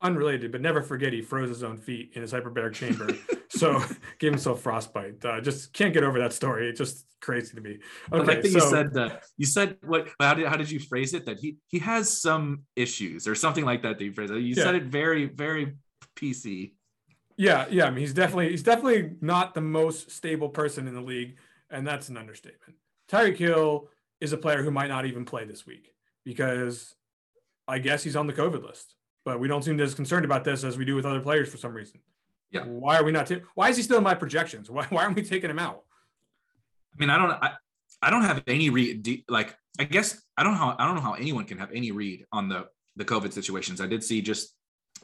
unrelated, but never forget he froze his own feet in his hyperbaric chamber. so gave himself frostbite. Uh, just can't get over that story. It's just crazy to me. Okay, so, you said that you said what? How did how did you phrase it? That he he has some issues or something like that. That you phrased it. You yeah. said it very very PC. Yeah, yeah. I mean, he's definitely he's definitely not the most stable person in the league, and that's an understatement. Tyreek Hill is a player who might not even play this week because I guess he's on the COVID list but we don't seem as concerned about this as we do with other players for some reason. Yeah. Why are we not? T- why is he still in my projections? Why, why aren't we taking him out? I mean, I don't. I, I don't have any read. Like, I guess I don't know how I don't know how anyone can have any read on the the COVID situations. I did see just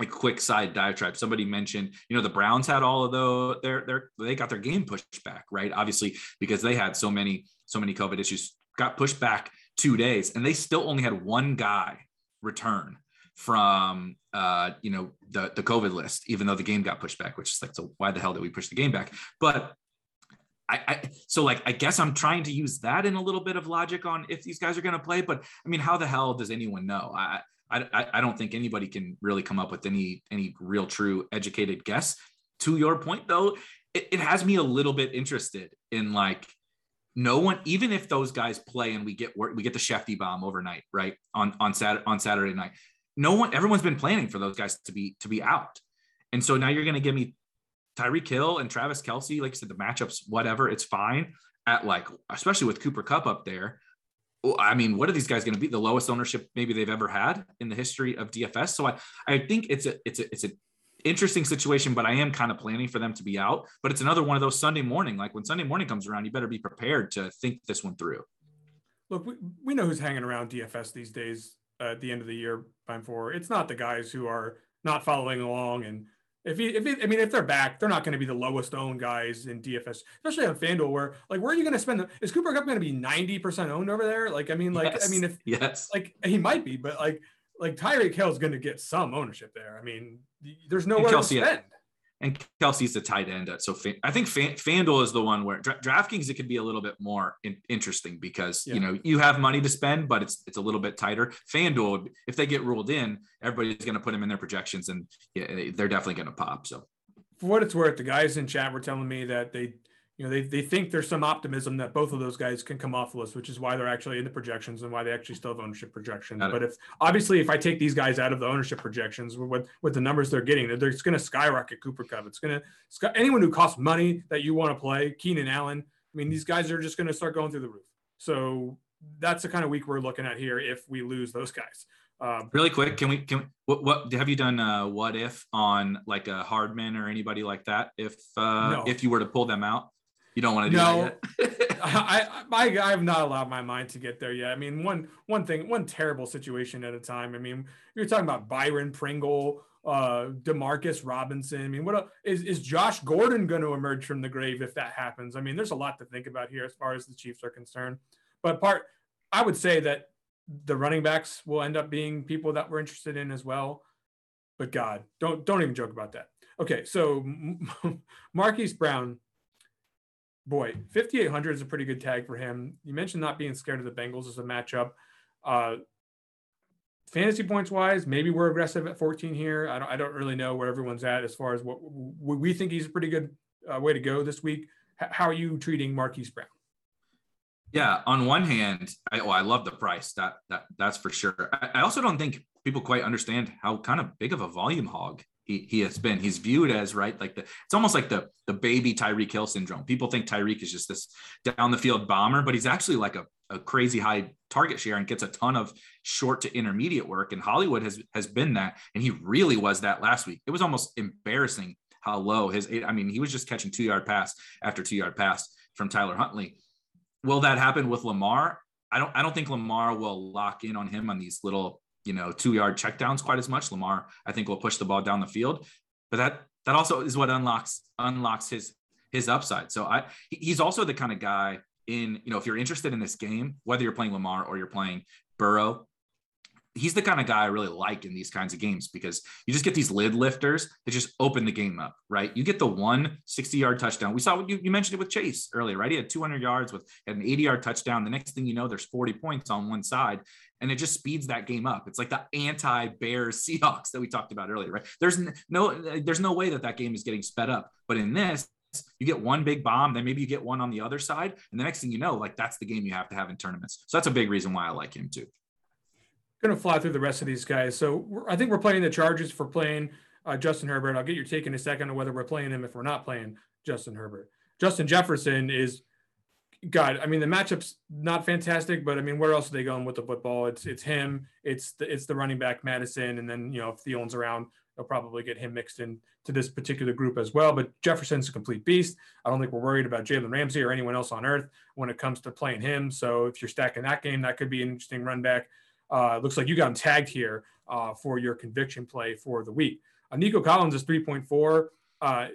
a quick side diatribe. Somebody mentioned, you know, the Browns had all of the their their they got their game pushed back, right? Obviously, because they had so many so many COVID issues, got pushed back two days, and they still only had one guy return from uh, you know the the COVID list, even though the game got pushed back, which is like, so why the hell did we push the game back? But I, I, so like I guess I'm trying to use that in a little bit of logic on if these guys are going to play. But I mean, how the hell does anyone know? I, I I don't think anybody can really come up with any any real true educated guess. To your point though, it, it has me a little bit interested in like no one even if those guys play and we get we get the Schefty bomb overnight right on on Saturday on Saturday night no one, everyone's been planning for those guys to be to be out, and so now you're going to give me Tyreek Hill and Travis Kelce, like you said, the matchups, whatever, it's fine. At like, especially with Cooper Kupp up there, I mean, what are these guys going to be? The lowest ownership maybe they've ever had in the history of DFS. So I, I think it's a, it's a, it's an interesting situation, but I am kind of planning for them to be out. But it's another one of those Sunday morning. Like when Sunday morning comes around, you better be prepared to think this one through. Look, we, we know who's hanging around DFS these days Uh, at the end of the year time for. It's not the guys who are not following along. And if he, if he, I mean, if they're back, they're not going to be the lowest owned guys in DFS, especially on FanDuel, where like, where are you going to spend? The, is Cooper Kupp going to be 90% owned over there? Like, I mean, like, yes. I mean, if, yes, like he might be, but like, like Tyreek Hill is going to get some ownership there. I mean, there's nowhere to spend and Kelce's the tight end. So I think FanDuel is the one where DraftKings it could be a little bit more in, interesting because yeah. you know you have money to spend, but it's it's a little bit tighter. FanDuel, if they get ruled in, everybody's going to put them in their projections, and yeah, they're definitely going to pop. So for what it's worth, the guys in chat were telling me that they you know, they, they think there's some optimism that both of those guys can come off the list, which is why they're actually in the projections and why they actually still have ownership projections. But if obviously if I take these guys out of the ownership projections with with the numbers they're getting, they're, it's going to skyrocket Cooper Kupp. It's going to anyone who costs money that you want to play, Keenan Allen. I mean, these guys are just going to start going through the roof. So that's the kind of week we're looking at here if we lose those guys. Um, really quick, can we can we, what what have you done? Uh, what if on like a Hardman or anybody like that? If uh, no. if you were to pull them out, you don't want to do no, that I, I, I have not allowed my mind to get there yet. I mean, one one thing, one terrible situation at a time. I mean, you're talking about Byron Pringle, uh, Demarcus Robinson. I mean, what is is Josh Gordon going to emerge from the grave if that happens? I mean, there's a lot to think about here as far as the Chiefs are concerned. But part, I would say that the running backs will end up being people that we're interested in as well. But God, don't don't even joke about that. Okay, so Marquise Brown boy, 5,800 is a pretty good tag for him. You mentioned not being scared of the Bengals as a matchup. Uh, fantasy points wise, maybe we're aggressive at 14 here. I don't, I don't really know where everyone's at as far as what, we think he's a pretty good uh, way to go this week. H- how are you treating Marquise Brown? Yeah, on one hand, I, oh, I love the price. That that that's for sure. I, I also don't think people quite understand how kind of big of a volume hog he, he has been. He's viewed as right, like the it's almost like the the baby Tyreek Hill syndrome. People think Tyreek is just this down the field bomber, but he's actually like a, a crazy high target share and gets a ton of short to intermediate work. And Hollywood has has been that, and he really was that last week. It was almost embarrassing how low his. I mean, he was just catching two yard pass after two yard pass from Tyler Huntley. Will that happen with Lamar? I don't. I don't think Lamar will lock in on him on these little you know, two yard checkdowns quite as much. Lamar, I think, will push the ball down the field, but that that also is what unlocks unlocks his his upside. So I he's also the kind of guy in you know if you're interested in this game, whether you're playing Lamar or you're playing Burrow, he's the kind of guy I really like in these kinds of games because you just get these lid lifters that just open the game up, right? You get the one 60 yard touchdown. We saw you, you mentioned it with Chase earlier, right? He had 200 yards with an 80 yard touchdown. The next thing you know, there's 40 points on one side and it just speeds that game up. It's like the anti Bears Seahawks that we talked about earlier, right? There's no, there's no way that that game is getting sped up, but in this, you get one big bomb, then maybe you get one on the other side, and the next thing you know, like that's the game you have to have in tournaments. So that's a big reason why I like him too going to fly through the rest of these guys. So I think we're playing the Chargers for playing uh, Justin Herbert. I'll get your take in a second on whether we're playing him if we're not playing Justin Herbert. Justin Jefferson is God, I mean the matchup's not fantastic, but I mean where else are they going with the football? It's it's him, it's the it's the running back Mattison, and then you know if Thielen's around, they'll probably get him mixed in to this particular group as well. But Jefferson's a complete beast. I don't think we're worried about Jalen Ramsey or anyone else on earth when it comes to playing him. So if you're stacking that game, that could be an interesting run back. Uh, looks like you got him tagged here uh, for your conviction play for the week. Uh, Nico Collins is 3.4. Uh,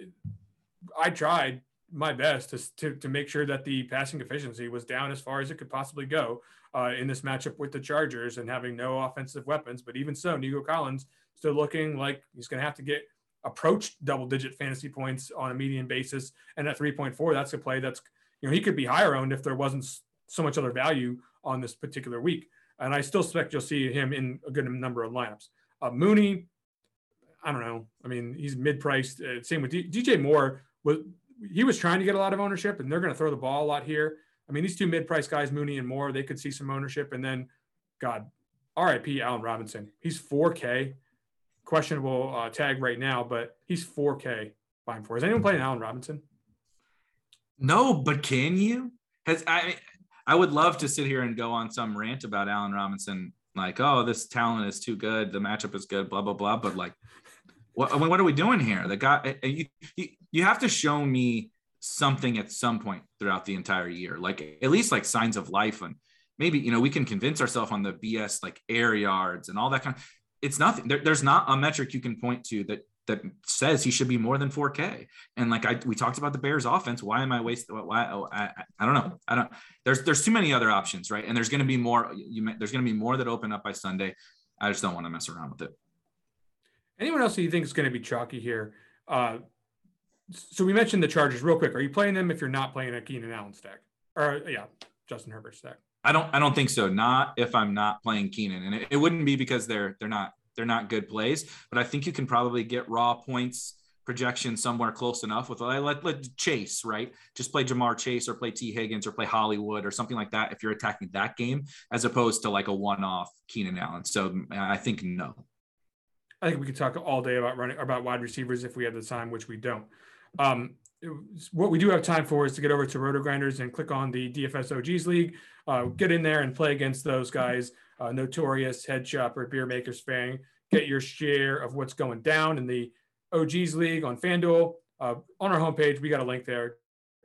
I tried my best to, to, to, make sure that the passing efficiency was down as far as it could possibly go uh, in this matchup with the Chargers and having no offensive weapons. But even so, Nico Collins still looking like he's going to have to get approached double digit fantasy points on a median basis. And at 3.4, that's a play that's, you know, he could be higher owned if there wasn't so much other value on this particular week. And I still expect you'll see him in a good number of lineups. Uh, Mooney, I don't know. I mean, he's mid priced. Uh, same with D- DJ Moore. Was, he was trying to get a lot of ownership, and they're going to throw the ball a lot here. I mean, these two mid priced guys, Mooney and Moore, they could see some ownership. And then, God, RIP Allen Robinson. He's 4K questionable uh, tag right now, but he's 4K buying for. Is anyone playing Allen Robinson? No, but can you? Has I? I would love to sit here and go on some rant about Allen Robinson, like, oh, this talent is too good, the matchup is good, blah blah blah. But like, what? What are we doing here? The guy, eh, eh, you, you, you have to show me something at some point throughout the entire year, like at least like signs of life and maybe you know we can convince ourselves on the BS like air yards and all that kind of it's nothing. There, there's not a metric you can point to that that says he should be more than 4K. And like I, we talked about the Bears offense. Why am I wasting? Why? Oh, I, I don't know. I don't. There's there's too many other options, right? And there's going to be more. You there's going to be more that open up by Sunday. I just don't want to mess around with it. Anyone else who you think is going to be chalky here? Uh, so we mentioned the Chargers real quick. Are you playing them if you're not playing a Keenan Allen stack? Or yeah, Justin Herbert stack. I don't I don't think so. Not if I'm not playing Keenan, and it, it, wouldn't be because they're they're not they're not good plays, but I think you can probably get raw points projection somewhere close enough with let, let Chase right. Just play Ja'Marr Chase or play Tee Higgins or play Hollywood or something like that if you're attacking that game as opposed to like a one off Keenan Allen. So I think no. I think we could talk all day about running about wide receivers if we had the time, which we don't. Um, what we do have time for is to get over to RotoGrinders and click on the DFS OGs League. Uh, get in there and play against those guys. Uh, notorious head shopper, beer makers fan. Get your share of what's going down in the OGs League on FanDuel. Uh, on our homepage, we got a link there.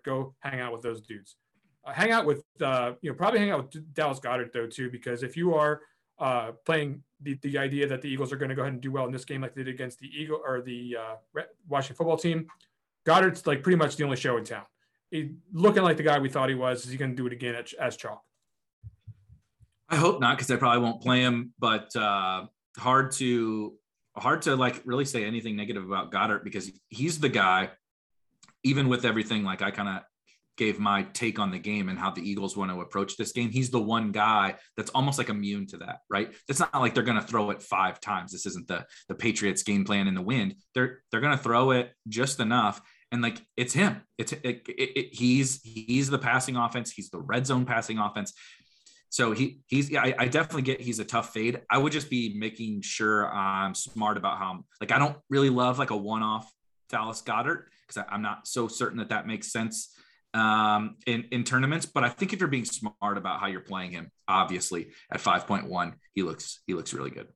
Go hang out with those dudes. Uh, hang out with, uh, you know, probably hang out with Dallas Goedert, though too, because if you are uh, playing the, the idea that the Eagles are going to go ahead and do well in this game like they did against the Eagle or the Washington football team, Goedert's like pretty much the only show in town. He looking like the guy we thought he was. Is he going to do it again as chalk? I hope not, because I probably won't play him. But uh, hard to hard to like really say anything negative about Goedert because he's the guy. Even with everything, like I kind of gave my take on the game and how the Eagles want to approach this game. He's the one guy that's almost like immune to that, right? It's not like they're going to throw it five times. This isn't the the Patriots game plan in the wind. They're they're going to throw it just enough and like it's him. It's it, it, it, he's he's the passing offense. He's the red zone passing offense. So he he's yeah, I, I, definitely get he's a tough fade. I would just be making sure I'm smart about how I'm like I don't really love like a one off Dallas Goedert because I'm not so certain that that makes sense um, in in tournaments. But I think if you're being smart about how you're playing him, obviously at 5.1 he looks he looks really good.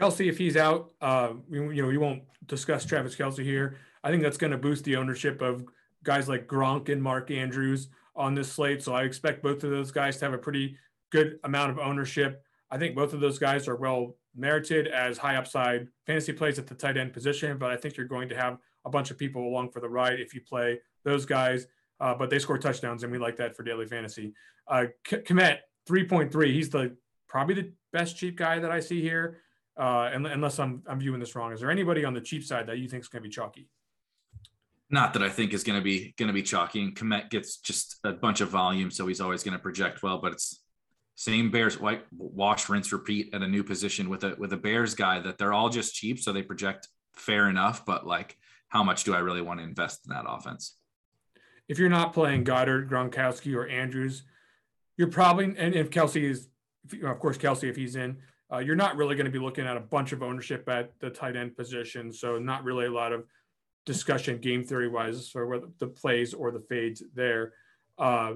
Kelce, if he's out, uh, you, you know, we won't discuss Travis Kelce here. I think that's going to boost the ownership of guys like Gronk and Mark Andrews on this slate. So I expect both of those guys to have a pretty good amount of ownership. I think both of those guys are well merited as high upside fantasy plays at the tight end position, but I think you're going to have a bunch of people along for the ride if you play those guys. Uh, but they score touchdowns, and we like that for daily fantasy. Uh, Kmet 3.3. He's the probably the best cheap guy that I see here. Uh, unless I'm I'm viewing this wrong. Is there anybody on the cheap side that you think is going to be chalky? Not that I think is going to be going to be chalky. And Kmet gets just a bunch of volume, so he's always going to project well. But it's same Bears white wash, rinse, repeat at a new position with a with a Bears guy that they're all just cheap, so they project fair enough. But like, how much do I really want to invest in that offense? If you're not playing Goedert, Gronkowski, or Andrews, you're probably and if Kelce is, of course, Kelce if he's in, uh, you're not really going to be looking at a bunch of ownership at the tight end position. So not really a lot of discussion game theory wise whether the plays or the fades there. uh,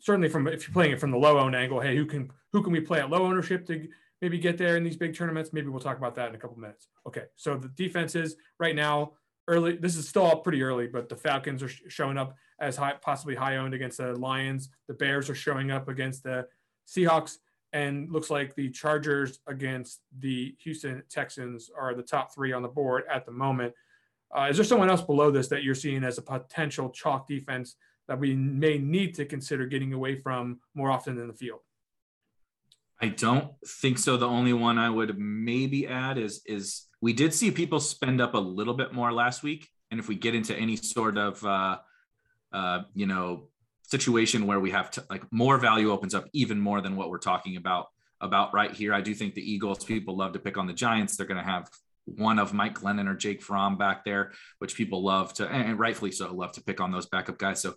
certainly from if you're playing it from the low owned angle, hey, who can who can we play at low ownership to maybe get there in these big tournaments? Maybe we'll talk about that in a couple minutes. Okay, so the defenses right now, early. This is still pretty early, but the Falcons are sh- showing up as high, possibly high owned against the Lions. The Bears are showing up against the Seahawks, and looks like the Chargers against the Houston Texans are the top three on the board at the moment. Uh, is there someone else below this that you're seeing as a potential chalk defense that we may need to consider getting away from more often in the field? I don't think so. The only one I would maybe add is is we did see people spend up a little bit more last week, and if we get into any sort of uh, uh, you know situation where we have to, like more value opens up even more than what we're talking about about right here. I do think the Eagles people love to pick on the Giants. They're going to have one of Mike Glennon or Jake Fromm back there, which people love to, and rightfully so, love to pick on those backup guys. So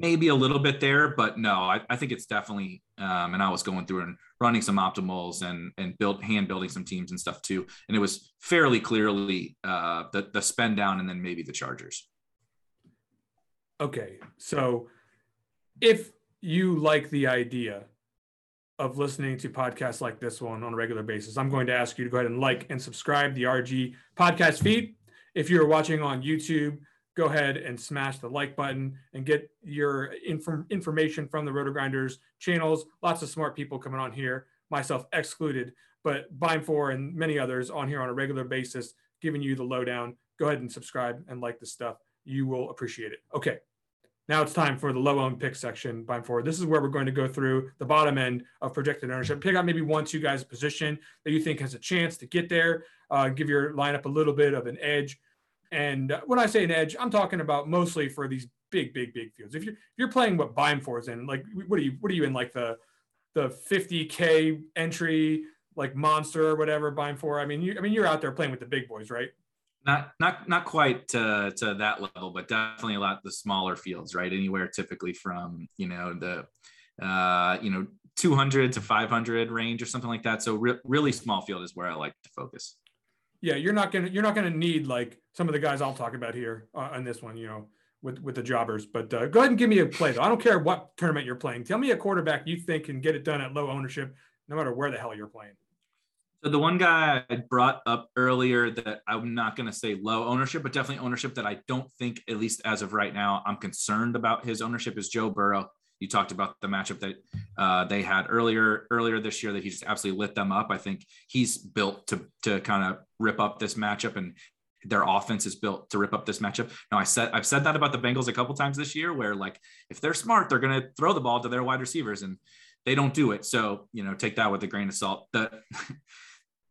maybe a little bit there, but no, I, I think it's definitely. Um, and I was going through and running some optimals and and build hand building some teams and stuff too, and it was fairly clearly uh, the the spend down and then maybe the Chargers. Okay, so if you like the idea of listening to podcasts like this one on a regular basis, I'm going to ask you to go ahead and like and subscribe the RG podcast feed. If you're watching on YouTube, go ahead and smash the like button and get your inform- information from the RotoGrinders channels. Lots of smart people coming on here, myself excluded, but Beimfohr and many others on here on a regular basis, giving you the lowdown. Go ahead and subscribe and like the stuff. You will appreciate it. Okay. Now it's time for the low owned pick section Beimfohr. This is where we're going to go through the bottom end of projected ownership. Pick out maybe one, two guys position that you think has a chance to get there. Uh, give your lineup a little bit of an edge. And uh, when I say an edge, I'm talking about mostly for these big, big, big fields. If you're if you're playing what Beimfohr is in, like what are you what are you in like the the 50k entry like monster or whatever Beimfohr? I mean, you I mean you're out there playing with the big boys, right? Not not not quite to, to that level, but definitely a lot the smaller fields, right? Anywhere typically from you know the uh, you know 200 to 500 range or something like that. So re- really small field is where I like to focus. Yeah, you're not gonna you're not gonna need like some of the guys I'll talk about here uh, on this one, you know, with with the jobbers. But uh, go ahead and give me a play though. I don't care what tournament you're playing. Tell me a quarterback you think can get it done at low ownership, no matter where the hell you're playing. So the one guy I brought up earlier that I'm not going to say low ownership, but definitely ownership that I don't think, at least as of right now, I'm concerned about his ownership is Joe Burrow. You talked about the matchup that uh, they had earlier earlier this year that he just absolutely lit them up. I think he's built to to kind of rip up this matchup, and their offense is built to rip up this matchup. Now I said I've said that about the Bengals a couple times this year, where like if they're smart, they're going to throw the ball to their wide receivers, and they don't do it. So you know, take that with a grain of salt. The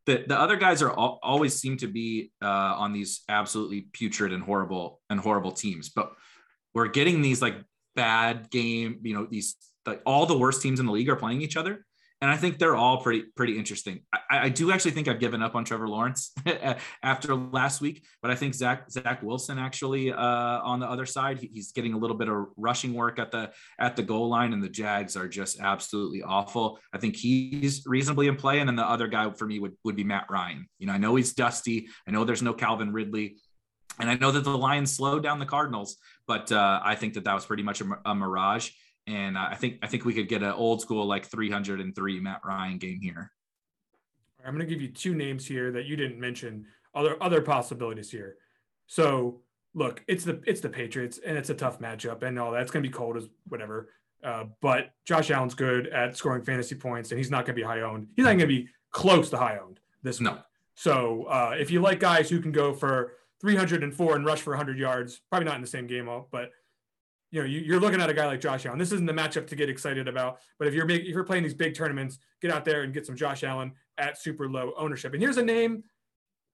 the, the other guys are all, always seem to be uh, on these absolutely putrid and horrible and horrible teams, but we're getting these like bad game, you know, these like all the worst teams in the league are playing each other and I think they're all pretty pretty interesting. I, I, do actually think I've given up on Trevor Lawrence after last week, but I think Zach Zach Wilson actually uh, on the other side, he's getting a little bit of rushing work at the at the goal line, and the Jags are just absolutely awful. I think he's reasonably in play, and then the other guy for me would would be Matt Ryan. You know, I know he's dusty. I know there's no Calvin Ridley. And I know that the Lions slowed down the Cardinals, but uh, I think that that was pretty much a, a mirage and I think I think we could get an old school like 303 Matt Ryan game here. I'm going to give you two names here that you didn't mention. Other other possibilities here. So look, it's the it's the Patriots and it's a tough matchup and all that's going to be cold as whatever. Uh, but Josh Allen's good at scoring fantasy points and he's not going to be high owned. He's not going to be close to high owned this no. So uh, if you like guys who can go for 304 and rush for 100 yards, probably not in the same game, but you know, you, are looking at a guy like Josh Allen. This isn't the matchup to get excited about, but if you're big, if you're playing these big tournaments, get out there and get some Josh Allen at super low ownership. And here's a name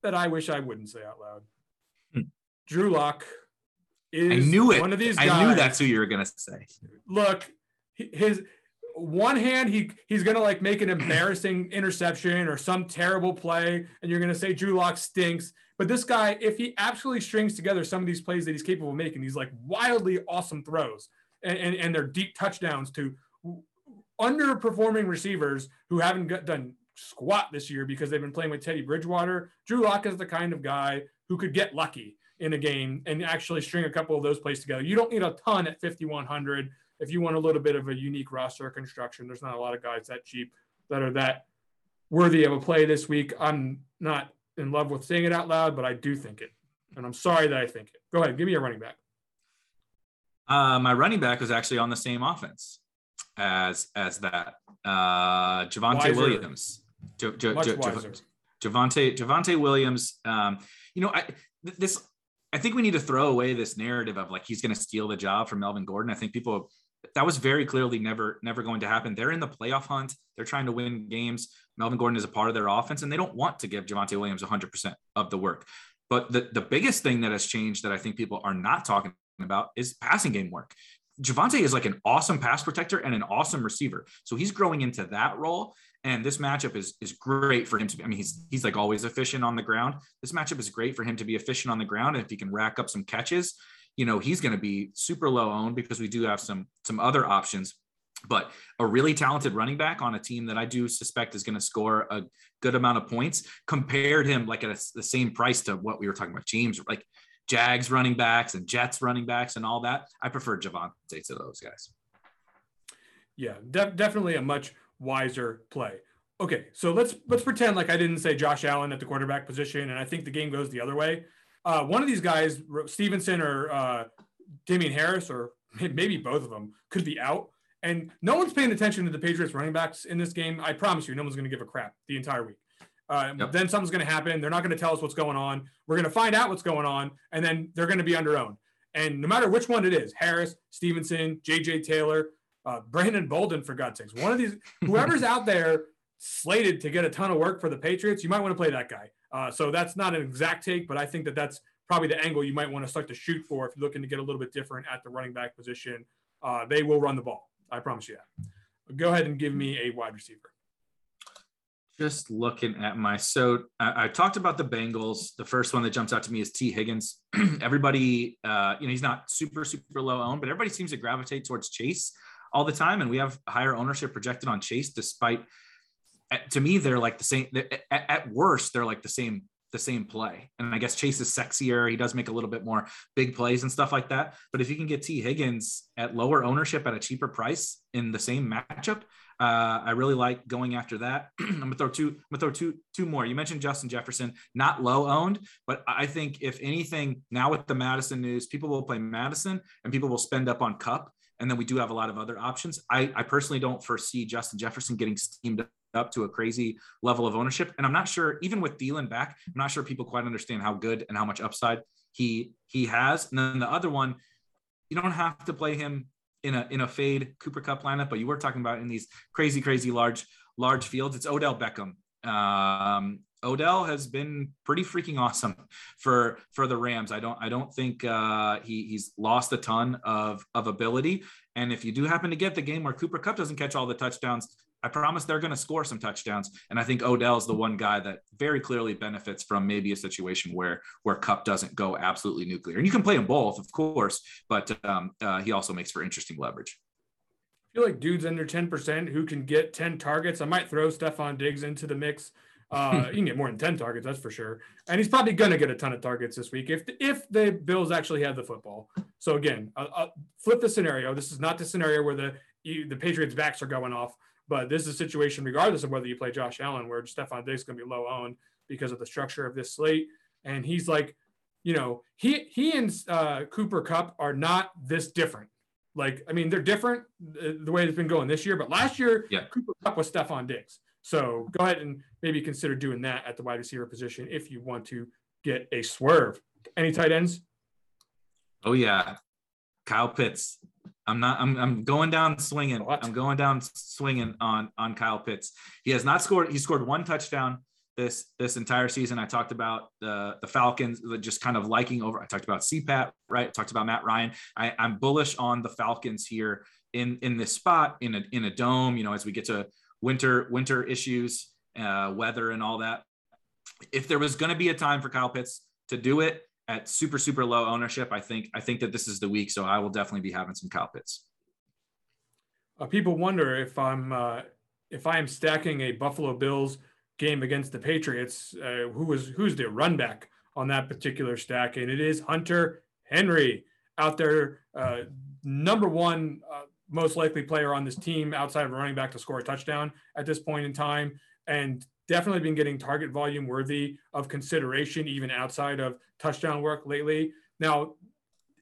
that I wish I wouldn't say out loud. Hmm. Drew Lock is I knew it. one of these guys. I knew that's who you were gonna say. Look, his one hand he he's gonna like make an embarrassing interception or some terrible play, and you're gonna say Drew Lock stinks. But this guy, if he absolutely strings together some of these plays that he's capable of making, these like wildly awesome throws and, and, and they're deep touchdowns to underperforming receivers who haven't got, done squat this year because they've been playing with Teddy Bridgewater. Drew Lock is the kind of guy who could get lucky in a game and actually string a couple of those plays together. You don't need a ton at 5,100. If you want a little bit of a unique roster construction, there's not a lot of guys that cheap that are that worthy of a play this week. I'm not in love with saying it out loud, but I do think it. And I'm sorry that I think it. Go ahead, give me a running back. Uh, my running back was actually on the same offense as as that. Uh, Javonte Williams. J- J- Much J- wiser. Javonte Javonte Williams. Um, you know, I this I think we need to throw away this narrative of like he's going to steal the job from Melvin Gordon. I think people that was very clearly never never going to happen. They're in the playoff hunt. They're trying to win games. Melvin Gordon is a part of their offense, and they don't want to give Javonte Williams 100% of the work. But the, the biggest thing that has changed that I think people are not talking about is passing game work. Javonte is like an awesome pass protector and an awesome receiver. So he's growing into that role. And this matchup is is great for him to be. I mean, he's he's like always efficient on the ground. This matchup is great for him to be efficient on the ground. And if he can rack up some catches, you know, he's going to be super low owned because we do have some some other options. But a really talented running back on a team that I do suspect is going to score a good amount of points compared him like at a, the same price to what we were talking about James like Jags running backs and Jets running backs and all that. I prefer Javonte to those guys. Yeah, de- definitely a much wiser play. Okay, so let's let's pretend like I didn't say Josh Allen at the quarterback position, and I think the game goes the other way. Uh, one of these guys, Stevenson or uh, Damien Harris, or maybe both of them, could be out. And no one's paying attention to the Patriots running backs in this game. I promise you, no one's going to give a crap the entire week. Uh, yep. Then something's going to happen. They're not going to tell us what's going on. We're going to find out what's going on, and then they're going to be under own. And no matter which one it is, Harris, Stevenson, J.J. Taylor, uh, Brandon Bolden, for God's sakes, one of these, whoever's out there slated to get a ton of work for the Patriots, you might want to play that guy. Uh, so that's not an exact take, but I think that that's probably the angle you might want to start to shoot for if you're looking to get a little bit different at the running back position. Uh, they will run the ball. I promise you that. Go ahead and give me a wide receiver. Just looking at my so I, I, talked about the Bengals. The first one that jumps out to me is Tee Higgins. everybody, uh, you know, he's not super super low owned, but everybody seems to gravitate towards Chase all the time, and we have higher ownership projected on Chase, despite. To me, they're like the same. At, worst, they're like the same the same play. And I guess Chase is sexier. He does make a little bit more big plays and stuff like that. But if you can get Tee Higgins at lower ownership at a cheaper price in the same matchup, uh, I really like going after that. I'm gonna throw two. I'm gonna throw two two more. You mentioned Justin Jefferson, not low owned, but I think if anything, now with the Mattison news, people will play Mattison and people will spend up on Kupp, and then we do have a lot of other options. I, I personally don't foresee Justin Jefferson getting steamed up to a crazy level of ownership, and I'm not sure even with Thielen back, I'm not sure people quite understand how good and how much upside he he has. And then the other one, you don't have to play him in a in a fade Cooper Kupp lineup, but you were talking about in these crazy, crazy large large fields. It's Odell Beckham. Um, Odell has been pretty freaking awesome for for the Rams. I don't I don't think uh, he he's lost a ton of of ability. And if you do happen to get the game where Cooper Kupp doesn't catch all the touchdowns, I promise they're going to score some touchdowns. And I think Odell's the one guy that very clearly benefits from maybe a situation where where Kupp doesn't go absolutely nuclear. And you can play them both, of course, but um, uh, he also makes for interesting leverage. I feel like dudes under 10% who can get 10 targets. I might throw Stefon Diggs into the mix. Uh, you can get more than 10 targets, that's for sure. And he's probably going to get a ton of targets this week if if the Bills actually have the football. So again, I'll, I'll flip the scenario. This is not the scenario where the the Patriots backs are going off. But this is a situation, regardless of whether you play Josh Allen, where Stefon Diggs is going to be low owned because of the structure of this slate. And he's like, you know, he he and uh, Cooper Kupp are not this different. Like, I mean, they're different uh, the way it's been going this year. But last year, yeah. Cooper Kupp was Stefon Diggs. So go ahead and maybe consider doing that at the wide receiver position if you want to get a swerve. Any tight ends? Oh yeah, Kyle Pitts. I'm not. I'm. I'm going down swinging. What? I'm going down swinging on on Kyle Pitts. He has not scored. He scored one touchdown this this entire season. I talked about the the Falcons just kind of liking over. I talked about CPAT, right? I talked about Matt Ryan. I, I'm bullish on the Falcons here in in this spot in a in a dome. You know, as we get to winter winter issues, uh, weather, and all that. If there was going to be a time for Kyle Pitts to do it, at super super low ownership, I think I think that this is the week. So I will definitely be having some Kyle Pitts. Uh, people wonder if I'm uh, if I am stacking a Buffalo Bills game against the Patriots, uh, who was who's the run back on that particular stack, and it is Hunter Henry out there, uh, number one uh, most likely player on this team outside of running back to score a touchdown at this point in time. And definitely been getting target volume worthy of consideration, even outside of touchdown work lately. Now,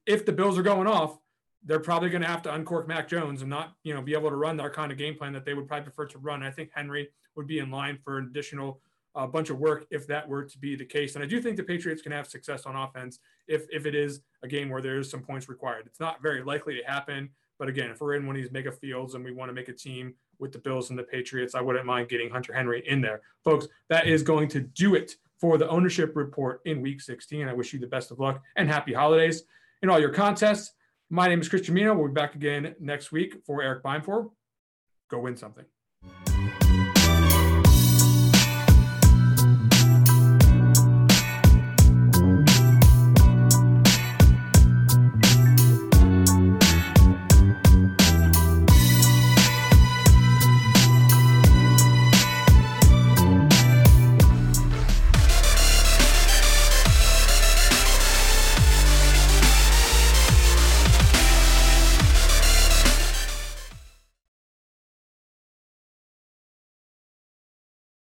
if the Bills are going off, they're probably going to have to uncork Mac Jones and not, you know, be able to run their kind of game plan that they would probably prefer to run. I think Henry would be in line for an additional uh, bunch of work if that were to be the case. And I do think the Patriots can have success on offense if if it is a game where there is some points required. It's not very likely to happen, but again, if we're in one of these mega fields and we want to make a team with the Bills and the Patriots, I wouldn't mind getting Hunter Henry in there. Folks, that is going to do it for the ownership report in week 16. I wish you the best of luck and happy holidays in all your contests. My name is Chris Gimino. We'll be back again next week for Erik Beimfohr. Go win something.